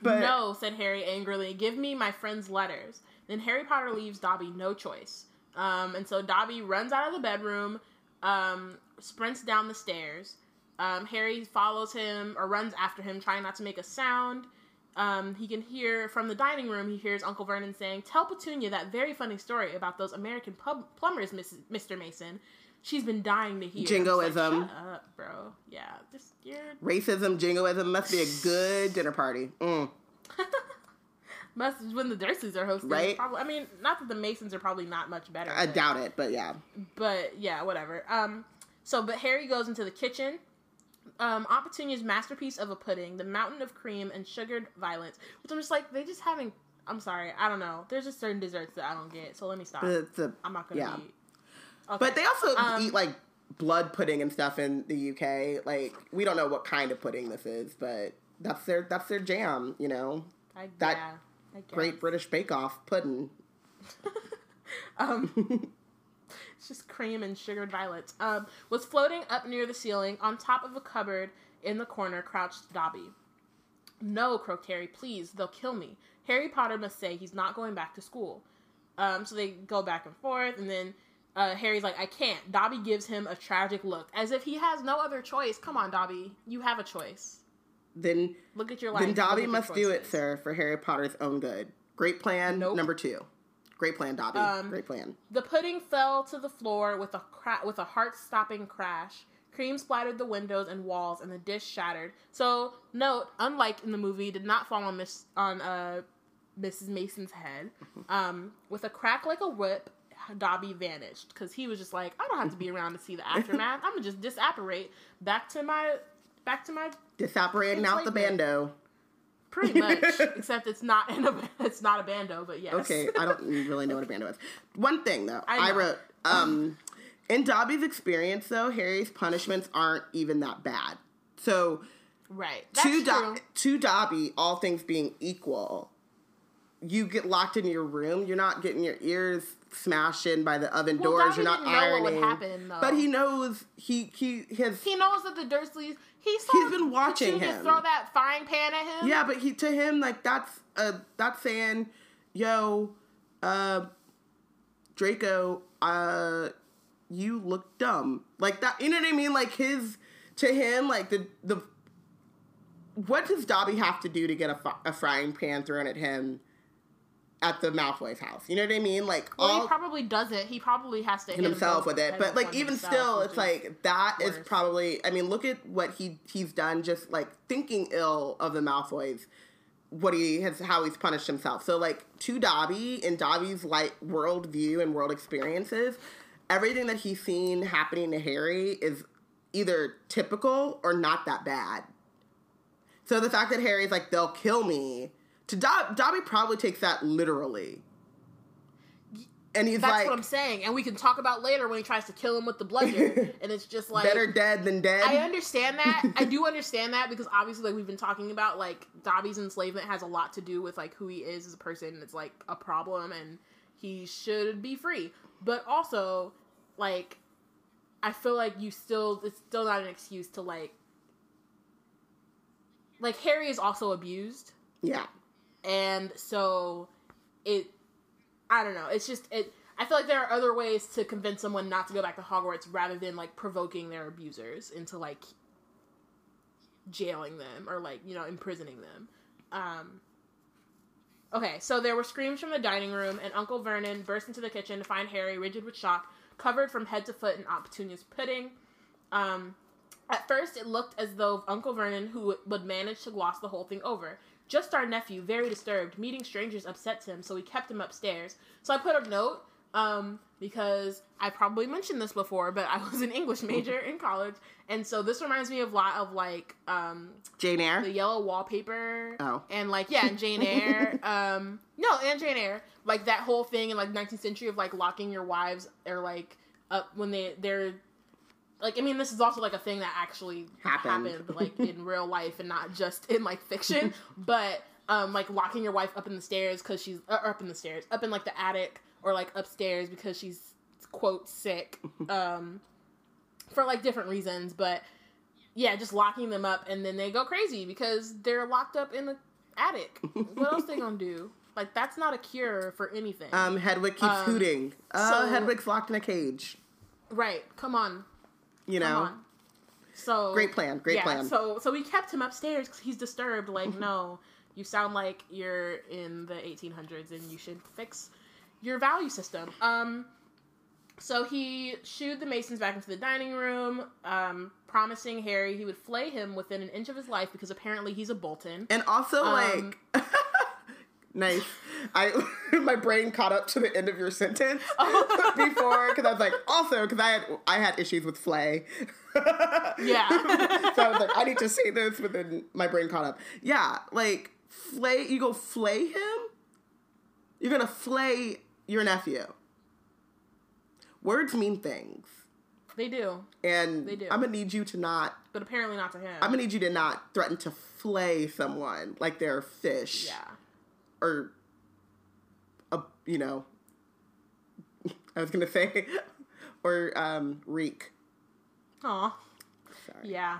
But no, said Harry angrily. Give me my friend's letters. Then Harry Potter leaves Dobby no choice. Um, and so Dobby runs out of the bedroom, um, sprints down the stairs. Um, Harry follows him or runs after him, trying not to make a sound. Um, he can hear from the dining room. He hears Uncle Vernon saying, "Tell Petunia that very funny story about those American pub- plumbers. Mr. Mason. She's been dying to hear." I'm like, Jingoism. Shut up, bro. Yeah, just you're racism, jingoism must be a good dinner party. Mm. [laughs] Must when the Dursleys are hosting, Right? Probably, I mean, not that the Masons are probably not much better. I but, doubt it, but yeah. but yeah, whatever. Um, so but Harry goes into the kitchen. Um, Aunt Petunia's masterpiece of a pudding, the mountain of cream and sugared violets, which I'm just like they just having. I'm sorry, I don't know. There's just certain desserts that I don't get, so let me stop. A- I'm not gonna yeah. eat. Okay. But they also Um, eat like blood pudding and stuff in the UK. Like we don't know what kind of pudding this is, but that's their that's their jam. You know, I, that yeah. Great British Bake Off pudding. [laughs] um, it's just cream and sugared violets. Um, was floating up near the ceiling on top of a cupboard in the corner, crouched Dobby. No, croaked Harry, please, they'll kill me. Harry Potter must say he's not going back to school. Um, so they go back and forth, and then uh, Harry's like, I can't. Dobby gives him a tragic look, as if he has no other choice. Come on, Dobby, you have a choice. Then Look at your life. then Dobby must do it, sir, for Harry Potter's own good. Great plan Nope. number two. Great plan, Dobby. Um, Great plan. The pudding fell to the floor with a cra- with a heart-stopping crash. Cream splattered the windows and walls, and the dish shattered. So, note, unlike in the movie, did not fall on Miss on uh, Mrs. Mason's head. Um, with a crack like a whip, Dobby vanished because he was just like, I don't have to be around to see the aftermath. [laughs] I'm gonna just disapparate back to my back to my Disapparating out the bando. pretty much. [laughs] except it's not in a [laughs] it's not a bando, but yes. Okay, I don't [laughs] really know what a bando is. One thing though, I I, wrote um in Dobby's experience though, Harry's punishments aren't even that bad. So right. That's to, true. Do- to Dobby, all things being equal, you get locked in your room. You're not getting your ears smashed in by the oven Well, doors. You're not ironing. happen, though. But he knows he he has He knows that the Dursleys. He saw He's been watching him. throw that frying pan at him. Yeah, but he to him like that's uh that's saying, yo, uh Draco, uh you look dumb. Like that you know what I mean? Like his to him, like the the what does Dobby have to do to get a, a frying pan thrown at him at the Malfoy's house? You know what I mean? Like Well, all he probably does it. He probably has to hit, himself with it. But like even himself, still, it's like that is worse. probably. I mean, look at what he he's done. Just like thinking ill of the Malfoys, what he has, how he's punished himself. So like to Dobby and Dobby's like world view and world experiences, everything that he's seen happening to Harry is either typical or not that bad. So the fact that Harry's like, they'll kill me, to Dob- Dobby probably takes that literally. And he's That's like, what I'm saying. And we can talk about later when he tries to kill him with the bludgeon. [laughs] and it's just like better dead than dead. I understand that. I [laughs] do understand that because obviously, like we've been talking about, like Dobby's enslavement has a lot to do with like who he is as a person. It's like a problem, and he should be free. But also, like, I feel like you still it's still not an excuse to like, like Harry is also abused, yeah. And so it. I don't know. It's just it. I feel like there are other ways to convince someone not to go back to Hogwarts rather than like provoking their abusers into like jailing them or like you know imprisoning them. Um, okay, so there were screams from the dining room, and Uncle Vernon burst into the kitchen to find Harry rigid with shock, covered from head to foot in Aunt Petunia's pudding. Um, at first, it looked as though Uncle Vernon, who would manage to gloss the whole thing over. Just our nephew, very disturbed. Meeting strangers upsets him, so we kept him upstairs. So I put a note um, because I probably mentioned this before, but I [laughs] was an English major in college, and so this reminds me of a lot of like um, Jane Eyre. the yellow wallpaper. Oh. and like yeah, and Jane Eyre. [laughs] um, no, and Jane Eyre, like that whole thing in like 19th century of like locking your wives or like up when they they're like I mean this is also like a thing that actually Happened. happened like in [laughs] real life and not just in like fiction, but um like locking your wife up in the stairs because she's uh, up in the stairs up in like the attic or like upstairs because she's quote sick [laughs] um for like different reasons. But yeah just locking them up and then they go crazy because they're locked up in the attic. What else they gonna do? Like that's not a cure for anything. Um, Hedwig keeps Um, hooting. Uh, so- Hedwig's locked in a cage. right. Come on You know, so great plan. Great yeah, plan. So so we kept him upstairs because he's disturbed. Like, no, you sound like you're in the 1800s and you should fix your value system. Um, so he shooed the Masons back into the dining room, um, promising Harry he would flay him within an inch of his life because apparently he's a Bolton. and also, Um, like, [laughs] nice. I [laughs] my brain caught up to the end of your sentence Oh. [laughs] before because I was like, also because I had I had issues with flay. [laughs] Yeah. so I was like, I need to say this, but then my brain caught up. Yeah, like flay. You go flay him. You're gonna flay your nephew. Words mean things, They do, and They do. I'm gonna need you to not. but apparently not to him. I'm gonna need you to not threaten to flay someone like they're fish yeah. Or a you know. I was gonna [laughs] say, or um, reek. Aw. Sorry. Yeah.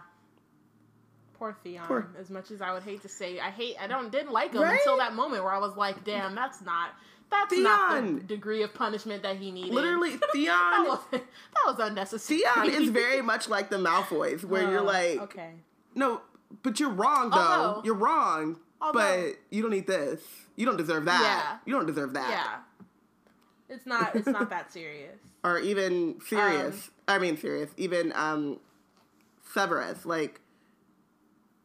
Poor Theon. Poor- As much as I would hate to say, I hate. I don't didn't like him Right? until that moment where I was like, "Damn, that's not. That's not the degree of punishment that he needed." Literally, [laughs] that Theon. was that was unnecessary. Theon is [laughs] very much like the Malfoys, where you're Oh, like, okay. no, but you're wrong though. Although- you're wrong, although- but you don't need this. You don't deserve that. Yeah. You don't deserve that. Yeah. It's not. It's not that serious. [laughs] Or even serious. Um, I mean, serious. Even um, Severus. Like,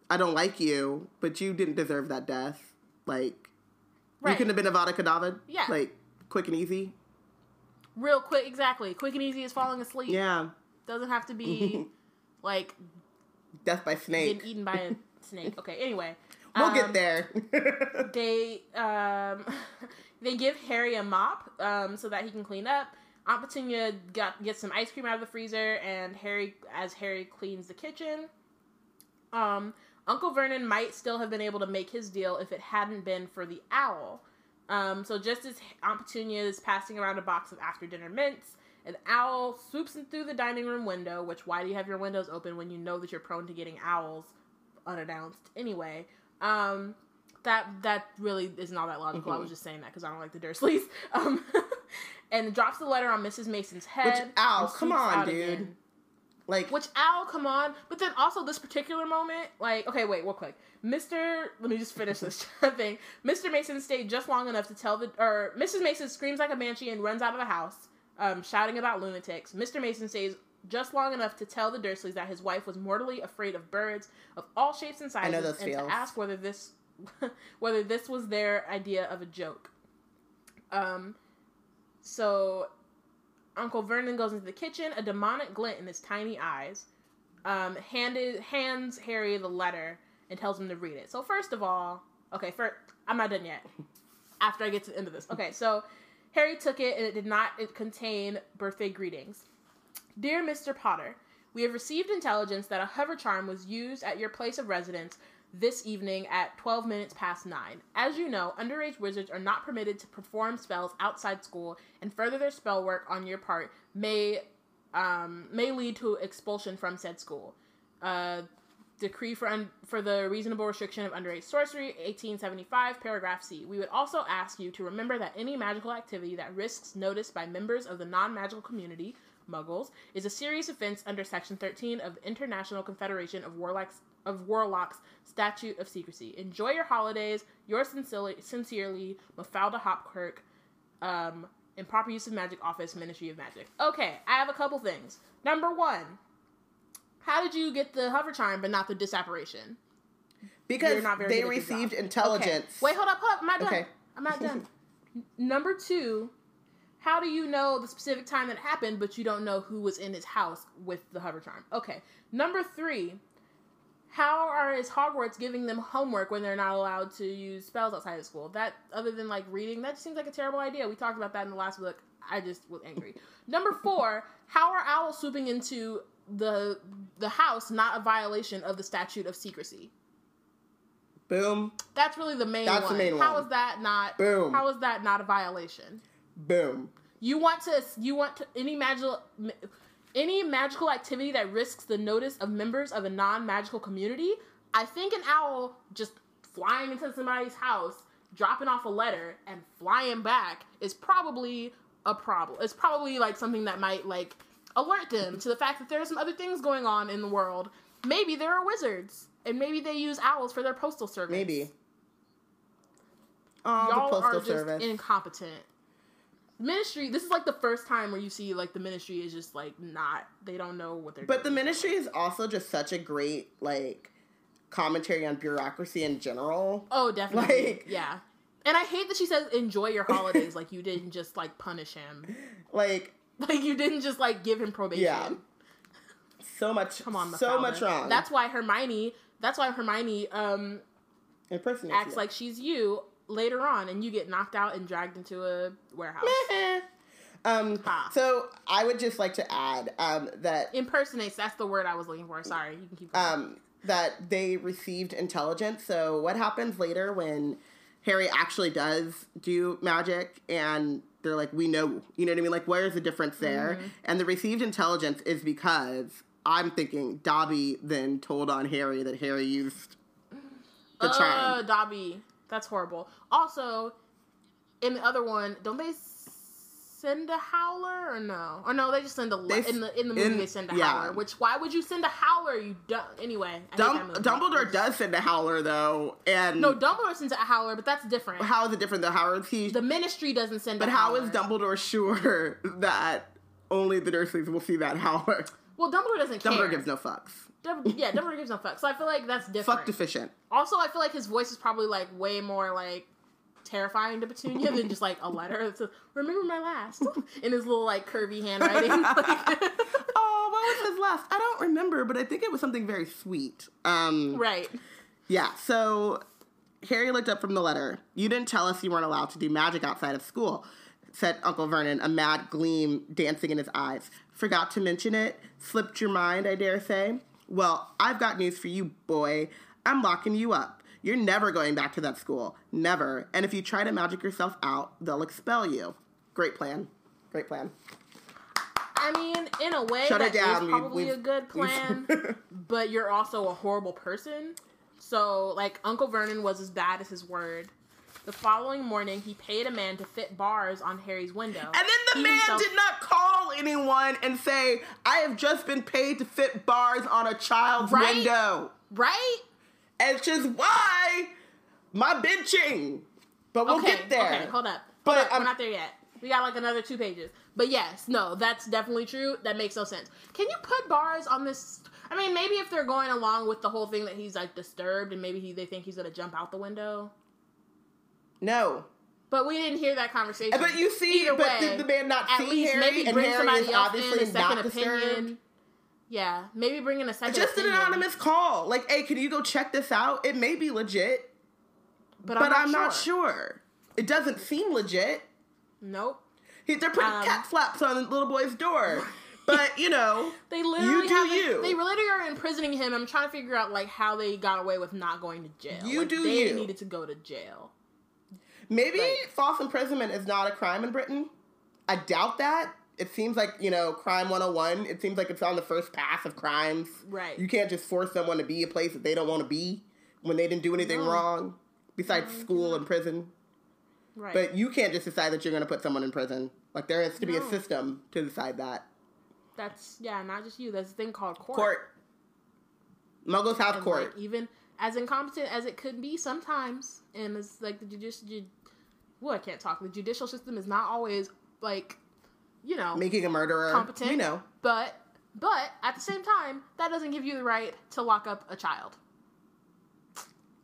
I don't like you, but you didn't deserve that death. Like, you couldn't have been Avada Kedavra. Yeah. Like, quick and easy. Real quick, exactly. Quick and easy is falling asleep. Yeah. Doesn't have to be [laughs] like Death by snake. getting eaten by a snake. Okay. Anyway. We'll um, get there. [laughs] they um [laughs] they give Harry a mop um so that he can clean up. Aunt Petunia got gets some ice cream out of the freezer, and Harry as Harry cleans the kitchen. Um, Uncle Vernon might still have been able to make his deal if it hadn't been for the owl. Um, so just as Aunt Petunia is passing around a box of after dinner mints, an owl swoops in through the dining room window. Which why do you have your windows open when you know that you're prone to getting owls unannounced anyway? Um, that that really isn't all that logical. I Mhm. was just saying that because I don't like the Dursleys. [laughs] Um, and drops the letter on Mrs. Mason's head. owl, and come on, dude. again. like, Which owl, come on. But then also this particular moment, like, okay, wait, real quick. Mr. Let me just finish this [laughs] thing. Mr. Mason stayed just long enough to tell the or Mrs. Mason screams like a banshee and runs out of the house, um, shouting about lunatics. Mr. Mason stays just long enough to tell the Dursleys that his wife was mortally afraid of birds of all shapes and sizes, and to ask whether this [laughs] whether this was their idea of a joke. Um, so Uncle Vernon goes into the kitchen, a demonic glint in his tiny eyes. um, handed hands Harry the letter and tells him to read it. So first of all, okay, first I'm not done yet. [laughs] After I get to the end of this, okay, so Harry took it and it did not it contain birthday greetings. Dear Mr. Potter, we have received intelligence that a hover charm was used at your place of residence this evening at 12 minutes past 9. As you know, underage wizards are not permitted to perform spells outside school, and further their spell work on your part may um, may lead to expulsion from said school. Uh, decree for un- for the reasonable restriction of underage sorcery 1875 paragraph c we would also ask you to remember that any magical activity that risks notice by members of the non-magical community muggles is a serious offense under section 13 of the international confederation of warlocks of warlocks statute of secrecy enjoy your holidays yours sincerely, sincerely mafalda hopkirk um, improper use of magic office ministry of magic okay i have a couple things number one how did you get the hover charm but not the disapparition? Because they good at your received intelligence. Okay. Wait, hold up, hold up. I'm not done. Okay. I'm not done. Number two, how do you know the specific time that happened, but you don't know who was in his house with the hover charm? Okay. Number three, how are is Hogwarts giving them homework when they're not allowed to use spells outside of school? That other than like reading, that just seems like a terrible idea. We talked about that in the last book. I just was angry. [laughs] Number four, how are owls swooping into the the house not a violation of the statute of secrecy? Boom, That's really the main That's the main How one. is that not? Boom. How is that not a violation? Boom. You want to you want to any magical any magical activity that risks the notice of members of a non-magical community. I think an owl just flying into somebody's house, dropping off a letter and flying back is probably a problem. It's probably like something that might like alert them to the fact that there are some other things going on in the world. Maybe there are wizards and maybe they use owls for their postal service. Maybe. Oh, y'all the are just service. incompetent. Ministry. This is like the first time where you see like the ministry is just like not. They don't know what they're. But the ministry is also just such a great like commentary on bureaucracy in general. Oh, definitely. like- yeah. And I hate that she says enjoy your holidays. like you didn't just like punish him. [laughs] Like Like you didn't just like give him probation. Yeah. so much Come on, so much wrong. That's why Hermione. That's why Hermione um impersonates acts you. like she's you later on, and you get knocked out and dragged into a warehouse. um Ha. so I would just like to add um that Impersonates. That's the word I was looking for. Sorry, you can keep. Going. um that they received intelligence. So what happens later when Harry actually does do magic and they're like, we know, you know what I mean? Like, where's the difference there? Mm-hmm. And the received intelligence is because I'm thinking Dobby then told on Harry that Harry used the Uh, charm. Dobby. That's horrible. Also, in the other one, don't they send a howler or no? Or no, they just send a They- in the in the movie in- they send a yeah. howler. Which why would you send a howler? You don't. Anyway, I Dum-. Dumbledore does send a howler though, and No, Dumbledore sends a howler, but that's different. how is it different though? How is he? the Ministry doesn't send. but how howler. is Dumbledore sure [laughs] that only the Dursleys will see that howler? Well, Dumbledore doesn't care. Dumbledore gives no fucks. Yeah, Dumbledore gives no fucks. So I feel like that's different. Fuck deficient. Also, I feel like his voice is probably like way more like terrifying to Petunia than just like a letter that says "Remember my last" [laughs] in his little like curvy handwriting. [laughs] [laughs] Oh, what was his last? I don't remember, but I think it was something very sweet. Um, right. yeah. So Harry looked up from the letter. You didn't tell us you weren't allowed to do magic outside of school," said Uncle Vernon, a mad gleam dancing in his eyes. Forgot to mention it. Slipped your mind, I dare say. Well, I've got news for you, boy. I'm locking you up. You're never going back to that school. Never. And if you try to magic yourself out, they'll expel you. Great plan. Great plan. I mean, in a way, Shut that down. is We- probably we've- a good plan, [laughs] but you're also a horrible person. So, like, Uncle Vernon was as bad as his word. The following morning, he paid a man to fit bars on Harry's window. And then the He man himself- did not call anyone and say, I have just been paid to fit bars on a child's Right? window. Right? And which is why my bitching. But we'll okay, get there. Okay, hold up. But up. I'm- We're um, not there yet. We got like another two pages. But yes, no, that's definitely true. That makes no sense. Can you put bars on this? I mean, maybe if they're going along with the whole thing that he's like disturbed and maybe he, they think he's gonna jump out the window. No. But we didn't hear that conversation. But you see, Either but way, did the man not see least Harry? maybe and bring Harry somebody is else obviously in a second not disturbed. opinion. Yeah, maybe bring in a second. Just an anonymous call. Like, hey, can you go check this out? It may be legit, but, but I'm, I'm not, not sure. sure. It doesn't seem legit. Nope. He- They're putting Um, cat flaps on the little boy's door. But, you know, [laughs] They literally you do have you. They literally are imprisoning him. I'm trying to figure out like how they got away with not going to jail. You Like, do they you. needed to go to jail. Maybe Like- false imprisonment is not a crime in Britain. I doubt that. It seems like, you know, crime 101. It seems like it's on the first pass of crimes. Right. You can't just force someone to be a place that they don't want to be when they didn't do anything No. wrong besides school and prison. Right. But you can't just decide that you're going to put someone in prison. Like, there has to be a system to decide that. that's yeah, not just you. There's a thing called court. Court. Muggles House And, Court. like, even as incompetent as it could be sometimes, and it's like the judicial. Well, I can't talk. The judicial system is not always like, you know, Making a murderer. competent. You know. But but at the same time, that doesn't give you the right to lock up a child.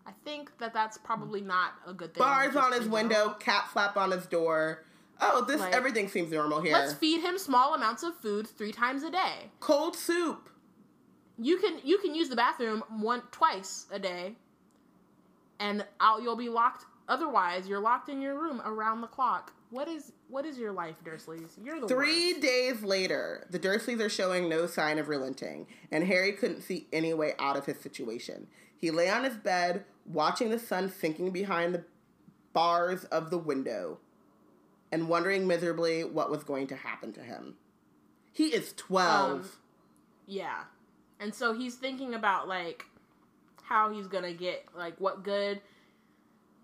I think that that's probably not a good thing. Bars on his window, cat flap on his door. Oh, this Like, everything seems normal here. Let's feed him small amounts of food three times a day. Cold soup. You can you can use the bathroom one twice a day, and out you'll be locked. Otherwise, you're locked in your room around the clock. What is what is your life, Dursleys? You're the Three worst. days later, the Dursleys are showing no sign of relenting, and Harry couldn't see any way out of his situation. He lay on his bed, watching the sun sinking behind the bars of the window, and wondering miserably what was going to happen to him. He is 12. Um, Yeah, and so he's thinking about like how he's gonna get like what good.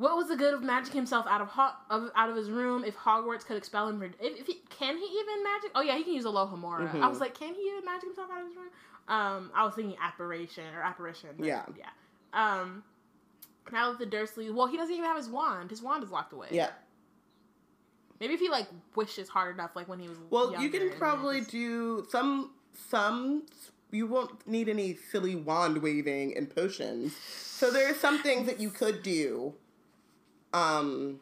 What was the good of magic himself out of, ho- of out of his room if Hogwarts could expel him? For, if, if he, can he even magic? Oh yeah, he can use Alohomora. Mhm. I was like, can he even magic himself out of his room? Um, I was thinking apparition or apparition. Yeah. yeah. Um, now that the Dursley, well, he doesn't even have his wand. His wand is locked away. yeah. Maybe if he like wishes hard enough, like when he was. Well, you can probably just- do some some you won't need any silly wand waving and potions. So there are some things that you could do. Um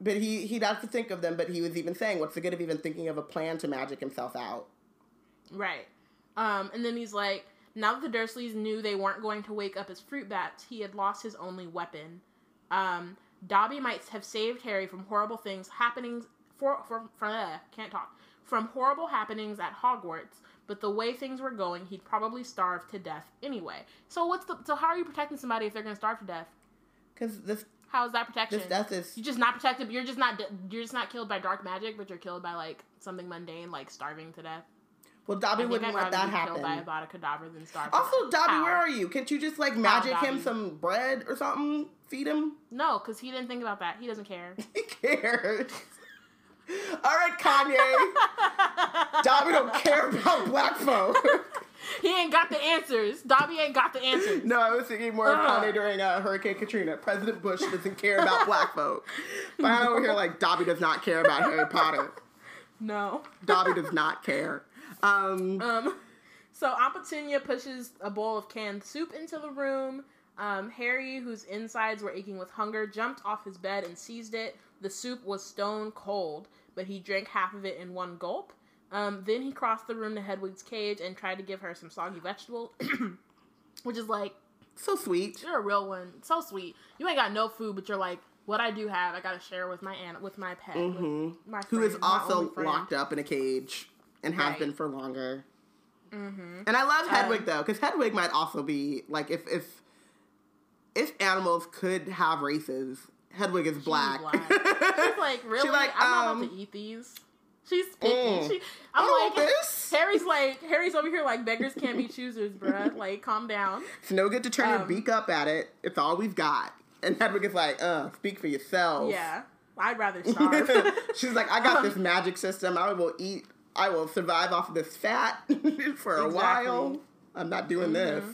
but he he'd have to think of them, but he was even saying, What's the good of even thinking of a plan to magic himself out? Right. Um, and then he's like, now that the Dursleys knew they weren't going to wake up as fruit bats, he had lost his only weapon. Um, Dobby might have saved Harry from horrible things happening. for for, for uh, can't talk from horrible happenings at Hogwarts. But the way things were going, he'd probably starve to death anyway. So what's the so how are you protecting somebody if they're going to starve to death? Because this How is that protection? this death is You're just not protected. You're just not. You're just not killed by dark magic, but you're killed by like something mundane, like starving to death. well Dobby wouldn't let that happen. killed by a Kedavra than starve. Also. Dobby, How? where are you? Can't you just like magic him some bread or something? Feed him? No, because he didn't think about that. He doesn't care. [laughs] He cares. All right, Kanye. [laughs] Dobby don't care about black folk. [laughs] he ain't got the answers. Dobby ain't got the answers. no, I was thinking more of Ugh. Kanye during uh, Hurricane Katrina. President Bush doesn't care about black folk. But I'm over here like Dobby does not care about Harry Potter. No. Dobby does not care. Um, Um. So Petunia pushes a bowl of canned soup into the room. Um, Harry, whose insides were aching with hunger, jumped off his bed and seized it. The soup was stone cold, but he drank half of it in one gulp. Um, then he crossed the room to Hedwig's cage and tried to give her some soggy vegetable, [clears throat] which is like so sweet. You're a real one. So sweet. You ain't got no food, but you're like, what I do have, I gotta share with my aunt, with my pet, with my Who is friend, also locked up in a cage and has Right. been for longer. Mm-hmm. And I love Hedwig Um, though, because Hedwig might also be like if if if animals could have races, Hedwig is black. black. She's like, [laughs] really? like, I'm not um, about to eat these. She's picky. Mm. She, I'm Oh, like, this? Harry's like, Harry's over here like, beggars can't be choosers, bruh. [laughs] Like, calm down. It's no good to turn your Um, beak up at it. It's all we've got. And [laughs] Hedwig is like, uh, speak for yourself. Yeah, I'd rather [laughs] starve. She's like, I got this magic system. I will eat. I will survive off of this fat for a Exactly. while. I'm not doing this.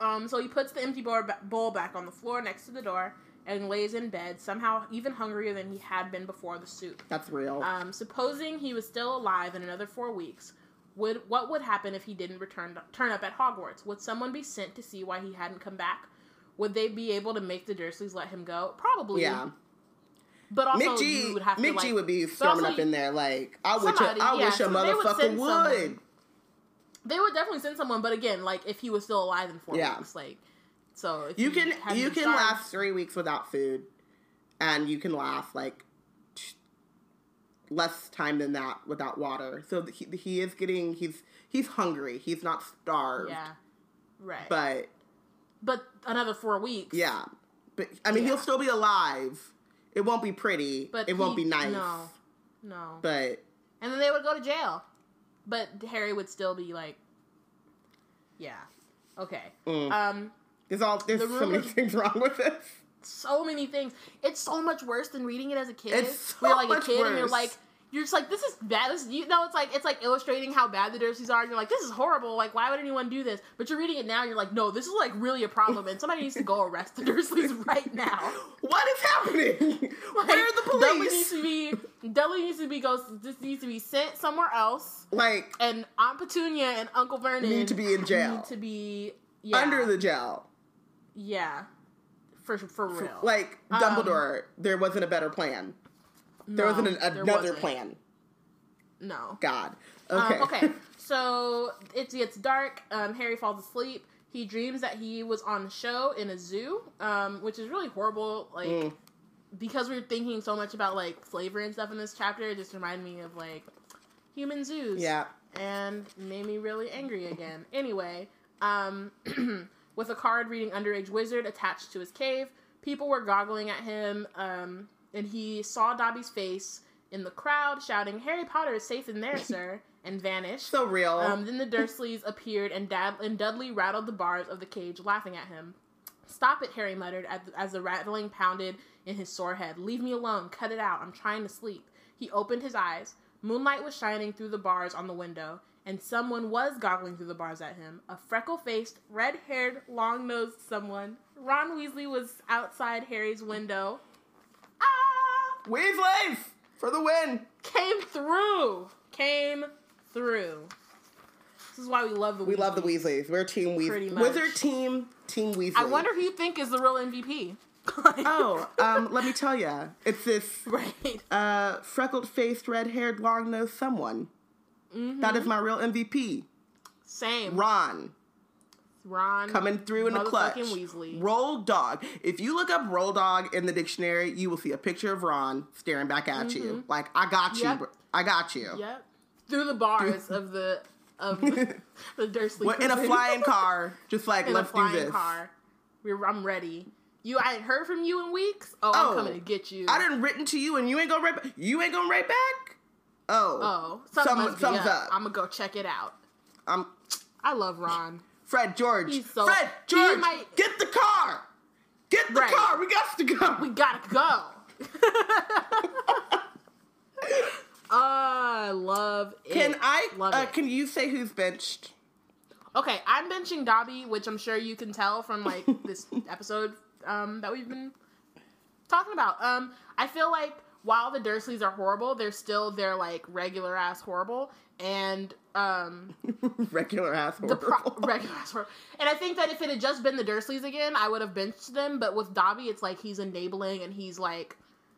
Um, so he puts the empty bowl back on the floor next to the door and lays in bed, somehow even hungrier than he had been before the soup. That's real. Um, supposing he was still alive in another four weeks, would what would happen if he didn't return turn up at Hogwarts? Would someone be sent to see why he hadn't come back? Would they be able to make the Dursleys let him go? Probably. yeah. But also, Mick G, would have Mick to like. G would be storming up in there like, I wish, a, somebody- I yeah, wish a so would motherfucker would. someone. They would definitely send someone, but again, like if he was still alive in four Yeah. weeks, like so You he can you can starved- last three weeks without food, and you can last like t- less time than that without water. So he, he is getting he's he's hungry. He's not starved. Yeah. Right. But, But another four weeks. yeah, but I mean Yeah. he'll still be alive. It won't be pretty. But it won't be nice. No. No. But and then they would go to jail. But Harry would still be like Yeah. Okay. Mm. Um there's all there's The so many rumors- things wrong with this. so many things. It's so much worse than reading it as a kid. It's so you're like much a kid and you're like you're just like this is bad. This, you know, it's like it's like illustrating how bad the Dursleys are. And you're like, this is horrible. Like, why would anyone do this? But you're reading it now, and you're like, no, this is like really a problem, and somebody needs to go arrest the Dursleys [laughs] right now. What is happening? [laughs] Like, Where are the police? Dudley needs to be Dudley needs to be goes. This needs to be sent somewhere else, like and Aunt Petunia and Uncle Vernon Need to be in jail. Need to be yeah, under the jail. Yeah, for for real. Like Um, Dumbledore, there wasn't a better plan. There No, wasn't an, there another wasn't. plan. no. God. Um, Okay. okay, [laughs] so it gets dark. Um, Harry falls asleep. He dreams that he was on a show in a zoo, um, which is really horrible. Like Mm. because we are thinking so much about like slavery and stuff in this chapter, it just reminded me of like human zoos. Yeah. and made me really angry again. Anyway, um, [clears throat] with a card reading Underage Wizard attached to his cave, people were goggling at him, um, and he saw Dobby's face in the crowd shouting, Harry Potter is safe in there, [laughs] sir, and vanished. So real. Um, then the Dursleys appeared, and, Dad- and Dudley rattled the bars of the cage, laughing at him. Stop it, Harry muttered as, as the rattling pounded in his sore head. Leave me alone. Cut it out. I'm trying to sleep. He opened his eyes. Moonlight was shining through the bars on the window, and someone was goggling through the bars at him. A freckle faced, red haired, long nosed someone. Ron Weasley was outside Harry's window. Ah! Weasleys for the win. Came through! Came through. This is why we love the We love the Weasleys. Weasleys. We're team Pretty Weasley. much. Wizard team, team Weasley. I wonder who you think is the real MVP. [laughs] Oh, um, let me tell ya. It's this right. uh, freckled faced, red haired, long nosed someone. Mm-hmm. That is my real MVP. Same. Ron. Ron coming through in the clutch. Weasley. Roll dog. If you look up roll dog in the dictionary, you will see a picture of Ron staring back at you. Like, I got you. Mm-hmm. Bro. I got you. Yep. Through the bars of the of the, [laughs] [laughs] the Dursley. Well, in a flying car, [laughs] just like, in let's a flying do this. car. We're, I'm ready. You, I ain't heard from you in weeks. Oh, Oh, I'm coming to get you. I didn't written to you and you ain't gonna write. You ain't gonna write back? Oh. Oh, something Some- must be thumbs up. I'm gonna go check it out. Um, I love Ron. Fred, George. He's so- Fred, George, might- get the car! Get the Right. car! We got to go! We gotta go. [laughs] I love it. Can I, love uh, it? can you say who's benched? Okay, I'm benching Dobby, which I'm sure you can tell from like this [laughs] episode um, that we've been talking about. Um, I feel like while the Dursleys are horrible, they're still their like regular ass horrible, and um, [laughs] Regular ass horrible. pro- [laughs] regular ass horrible. And I think that if it had just been the Dursleys again, I would have benched them. But with Dobby, it's like he's enabling, and he's like,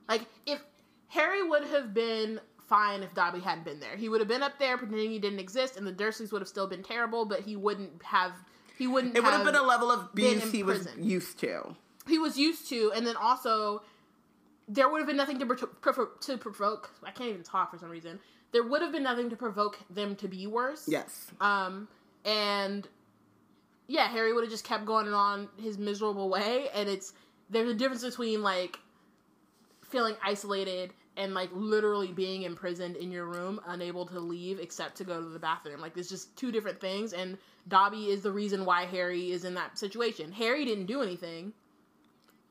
like if Harry would have been fine if Dobby hadn't been there. He would have been up there pretending he didn't exist, and the Dursleys would have still been terrible. But he wouldn't have. He wouldn't. It would have been a level of abuse he was used to. he was used to, and then also there would have been nothing to pro- pro- to provoke. I can't even talk for some reason. There would have been nothing to provoke them to be worse. Yes. Um, and yeah, Harry would have just kept going on his miserable way, and it's there's a difference between like feeling isolated and like literally being imprisoned in your room, unable to leave except to go to the bathroom. Like there's just two different things, and Dobby is the reason why Harry is in that situation. Harry didn't do anything.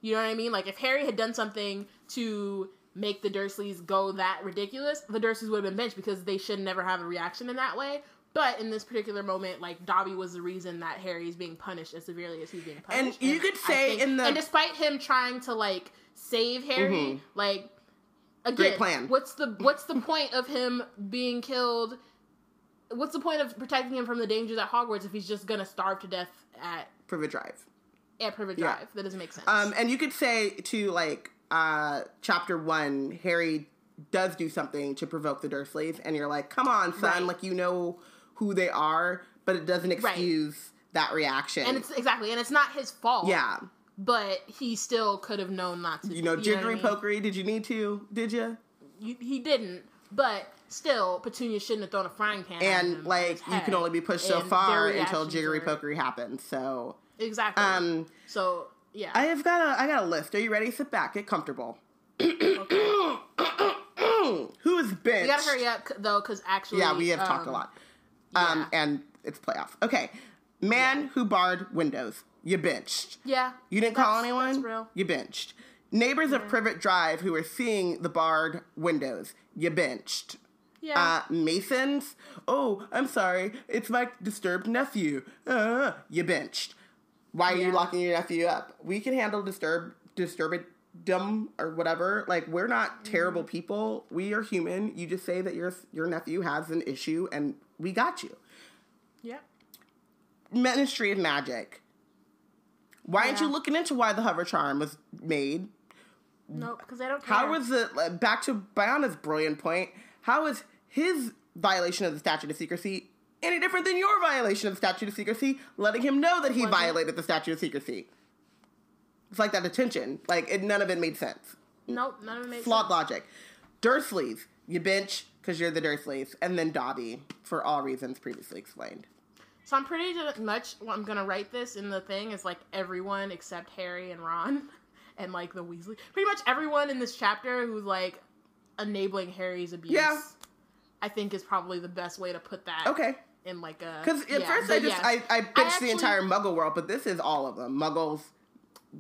You know what I mean? Like if Harry had done something to make the Dursleys go that ridiculous, the Dursleys would have been benched because they should never have a reaction in that way. But in this particular moment, like Dobby was the reason that Harry is being punished as severely as he's being punished. And punished. you could say in the- and despite him trying to like save Harry, Mhm. like again, Great plan. what's the what's the point of him being killed? What's the point of protecting him from the dangers at Hogwarts if he's just gonna starve to death at Privet Drive. At Privet Yeah. Drive? That doesn't make sense. Um, and you could say to like uh, chapter one, Harry does do something to provoke the Dursleys, and you're like, "Come on, son! Right. Like you know who they are." but it doesn't excuse right. that reaction. And it's exactly, and it's not his fault. Yeah. But he still could have known not to. You know, jiggery pokery. Did you need to? Did you? you? He didn't. But still, Petunia shouldn't have thrown a frying pan. And like, you can only be pushed so far until jiggery pokery happens. So exactly. Um. So yeah. I have got a I got a list. Are you ready? Sit back. Get comfortable. [coughs] Who is bitch? We gotta hurry up though, because actually, yeah, we have um, talked a um, lot. Um, yeah. and it's playoffs. Okay, man yeah. who barred windows. You benched. Yeah. You didn't call anyone. You benched. Neighbors yeah. of Privet Drive who were seeing the barred windows. You benched. Yeah. Uh, Masons. Oh, I'm sorry. It's my disturbed nephew. Uh, you benched. Why are yeah. you locking your nephew up? We can handle disturb disturbed dumb or whatever. Like we're not terrible mm-hmm. people. We are human. You just say that your your nephew has an issue and we got you. Yeah. Ministry of Magic. Why yeah. aren't you looking into why the hover charm was made? No, because I don't care. How was it back to Biana's brilliant point? How is his violation of the statute of secrecy any different than your violation of the statute of secrecy, letting him know that he violated the statute of secrecy? It's like that attention. Like it, none of it made sense. Nope, none of it made Flawed sense. logic. Dursleys, you bench because you're the Dursleys, and then Dobby for all reasons previously explained. So I'm pretty much I'm gonna write this in the thing is like everyone except Harry and Ron, [laughs] and like the Weasley. Pretty much everyone in this chapter who's like enabling Harry's abuse. Yeah. I think is probably the best way to put that. Okay. In like a because at yeah, first I just yes. I I pitched the entire Muggle world, but this is all of them: Muggles,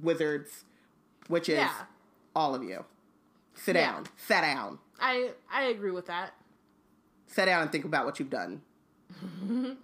wizards, witches, yeah. all of you. Sit yeah. down. Sit down. I I agree with that. Sit down and think about what you've done. [laughs]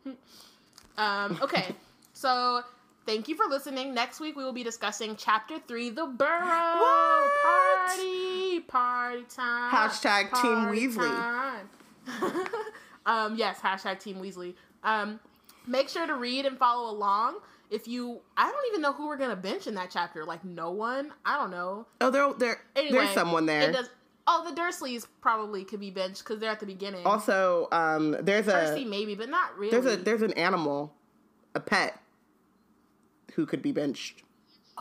um, okay, so thank you for listening. Next week we will be discussing Chapter Three, The Burrow. What? Party, party time. Hashtag party Team Weasley. [laughs] um, yes, hashtag Team Weasley. Um, make sure to read and follow along if you I don't even know who we're gonna bench in that chapter. Like no one. I don't know. Oh, there, there, anyway, there's someone there. Does, oh, the Dursleys probably could be benched because they're at the beginning. Also, um, there's Percy a maybe, but not really. There's a there's an animal, a pet, who could be benched.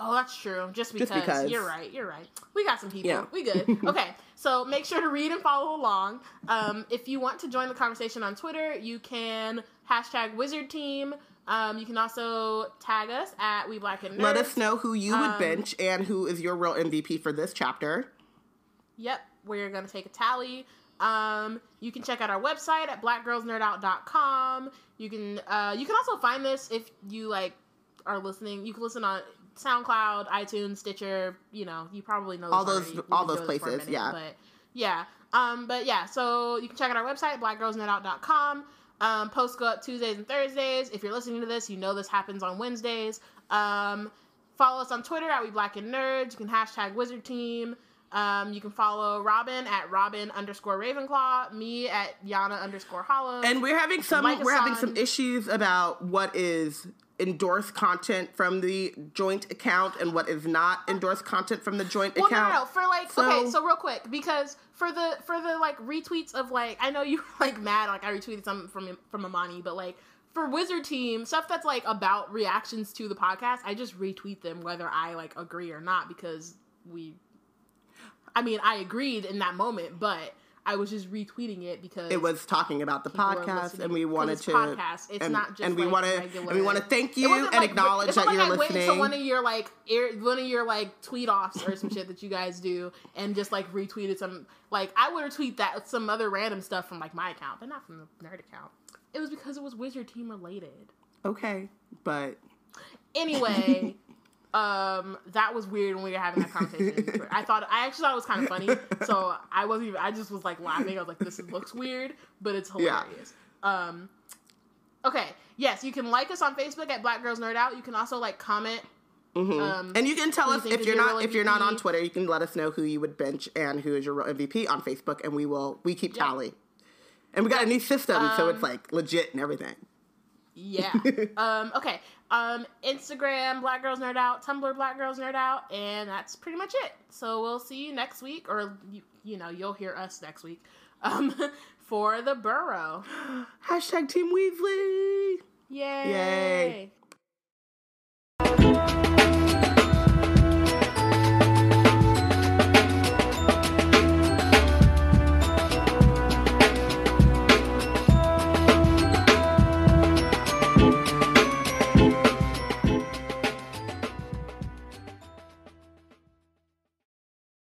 Oh, that's true. Just because. Just because. You're right. You're right. We got some people. Yeah. We good. [laughs] okay. So make sure to read and follow along. Um, if you want to join the conversation on Twitter, you can hashtag Wizard Team. Um, you can also tag us at We Black and Nerds. Let us know who you would um, bench and who is your real MVP for this chapter. Yep, we're gonna take a tally. Um, you can check out our website at blackgirlsnerdout.com. You can uh, you can also find this if you like are listening. You can listen on SoundCloud, iTunes, Stitcher. You know, you probably know all those all those places. Minute, yeah, but yeah. Um, but yeah, so you can check out our website, blackgirlsnerdout.com. Um, posts go up Tuesdays and Thursdays. If you're listening to this, you know this happens on Wednesdays. Um, follow us on Twitter at We Black and Nerds. You can hashtag Wizard Team. Um, you can follow Robin at Robin underscore Ravenclaw, me at Yana underscore Hollow. And we're having some we're having some issues about what is endorsed content from the joint account and what is not endorsed content from the joint well, account. No, no, no. For like, so, okay, so real quick, because for the for the like retweets of like, I know you were like mad, like I retweeted some from from Amani, but like for Wizard Team stuff that's like about reactions to the podcast, I just retweet them whether I like agree or not because we. I mean, I agreed in that moment, but I was just retweeting it because it was talking about the podcast, and we wanted to podcast. It's and, not just and we like want to and we want to thank you and like, acknowledge that you're like listening. Went one of your like air, one of your like tweet offs or some [laughs] shit that you guys do, and just like retweeted some like I would retweet that some other random stuff from like my account, but not from the nerd account. It was because it was Wizard Team related. Okay, but anyway. [laughs] um that was weird when we were having that conversation [laughs] i thought i actually thought it was kind of funny so i wasn't even i just was like laughing i was like this looks weird but it's hilarious yeah. um okay yes you can like us on facebook at black girls nerd out you can also like comment Mm-hmm. Um, and you can tell us if you're not if you're not on Twitter, you can let us know who you would bench and who is your real MVP on Facebook, and we will we keep tally. And we got a new system, um, so it's like legit and everything. Yeah. [laughs] um, okay. Um, Instagram, Black Girls Nerd Out, Tumblr, Black Girls Nerd Out, and that's pretty much it. So we'll see you next week, or, you, you know, you'll hear us next week um, [laughs] for the Burrow. [gasps] Hashtag Team Weasley! Yay! Yay.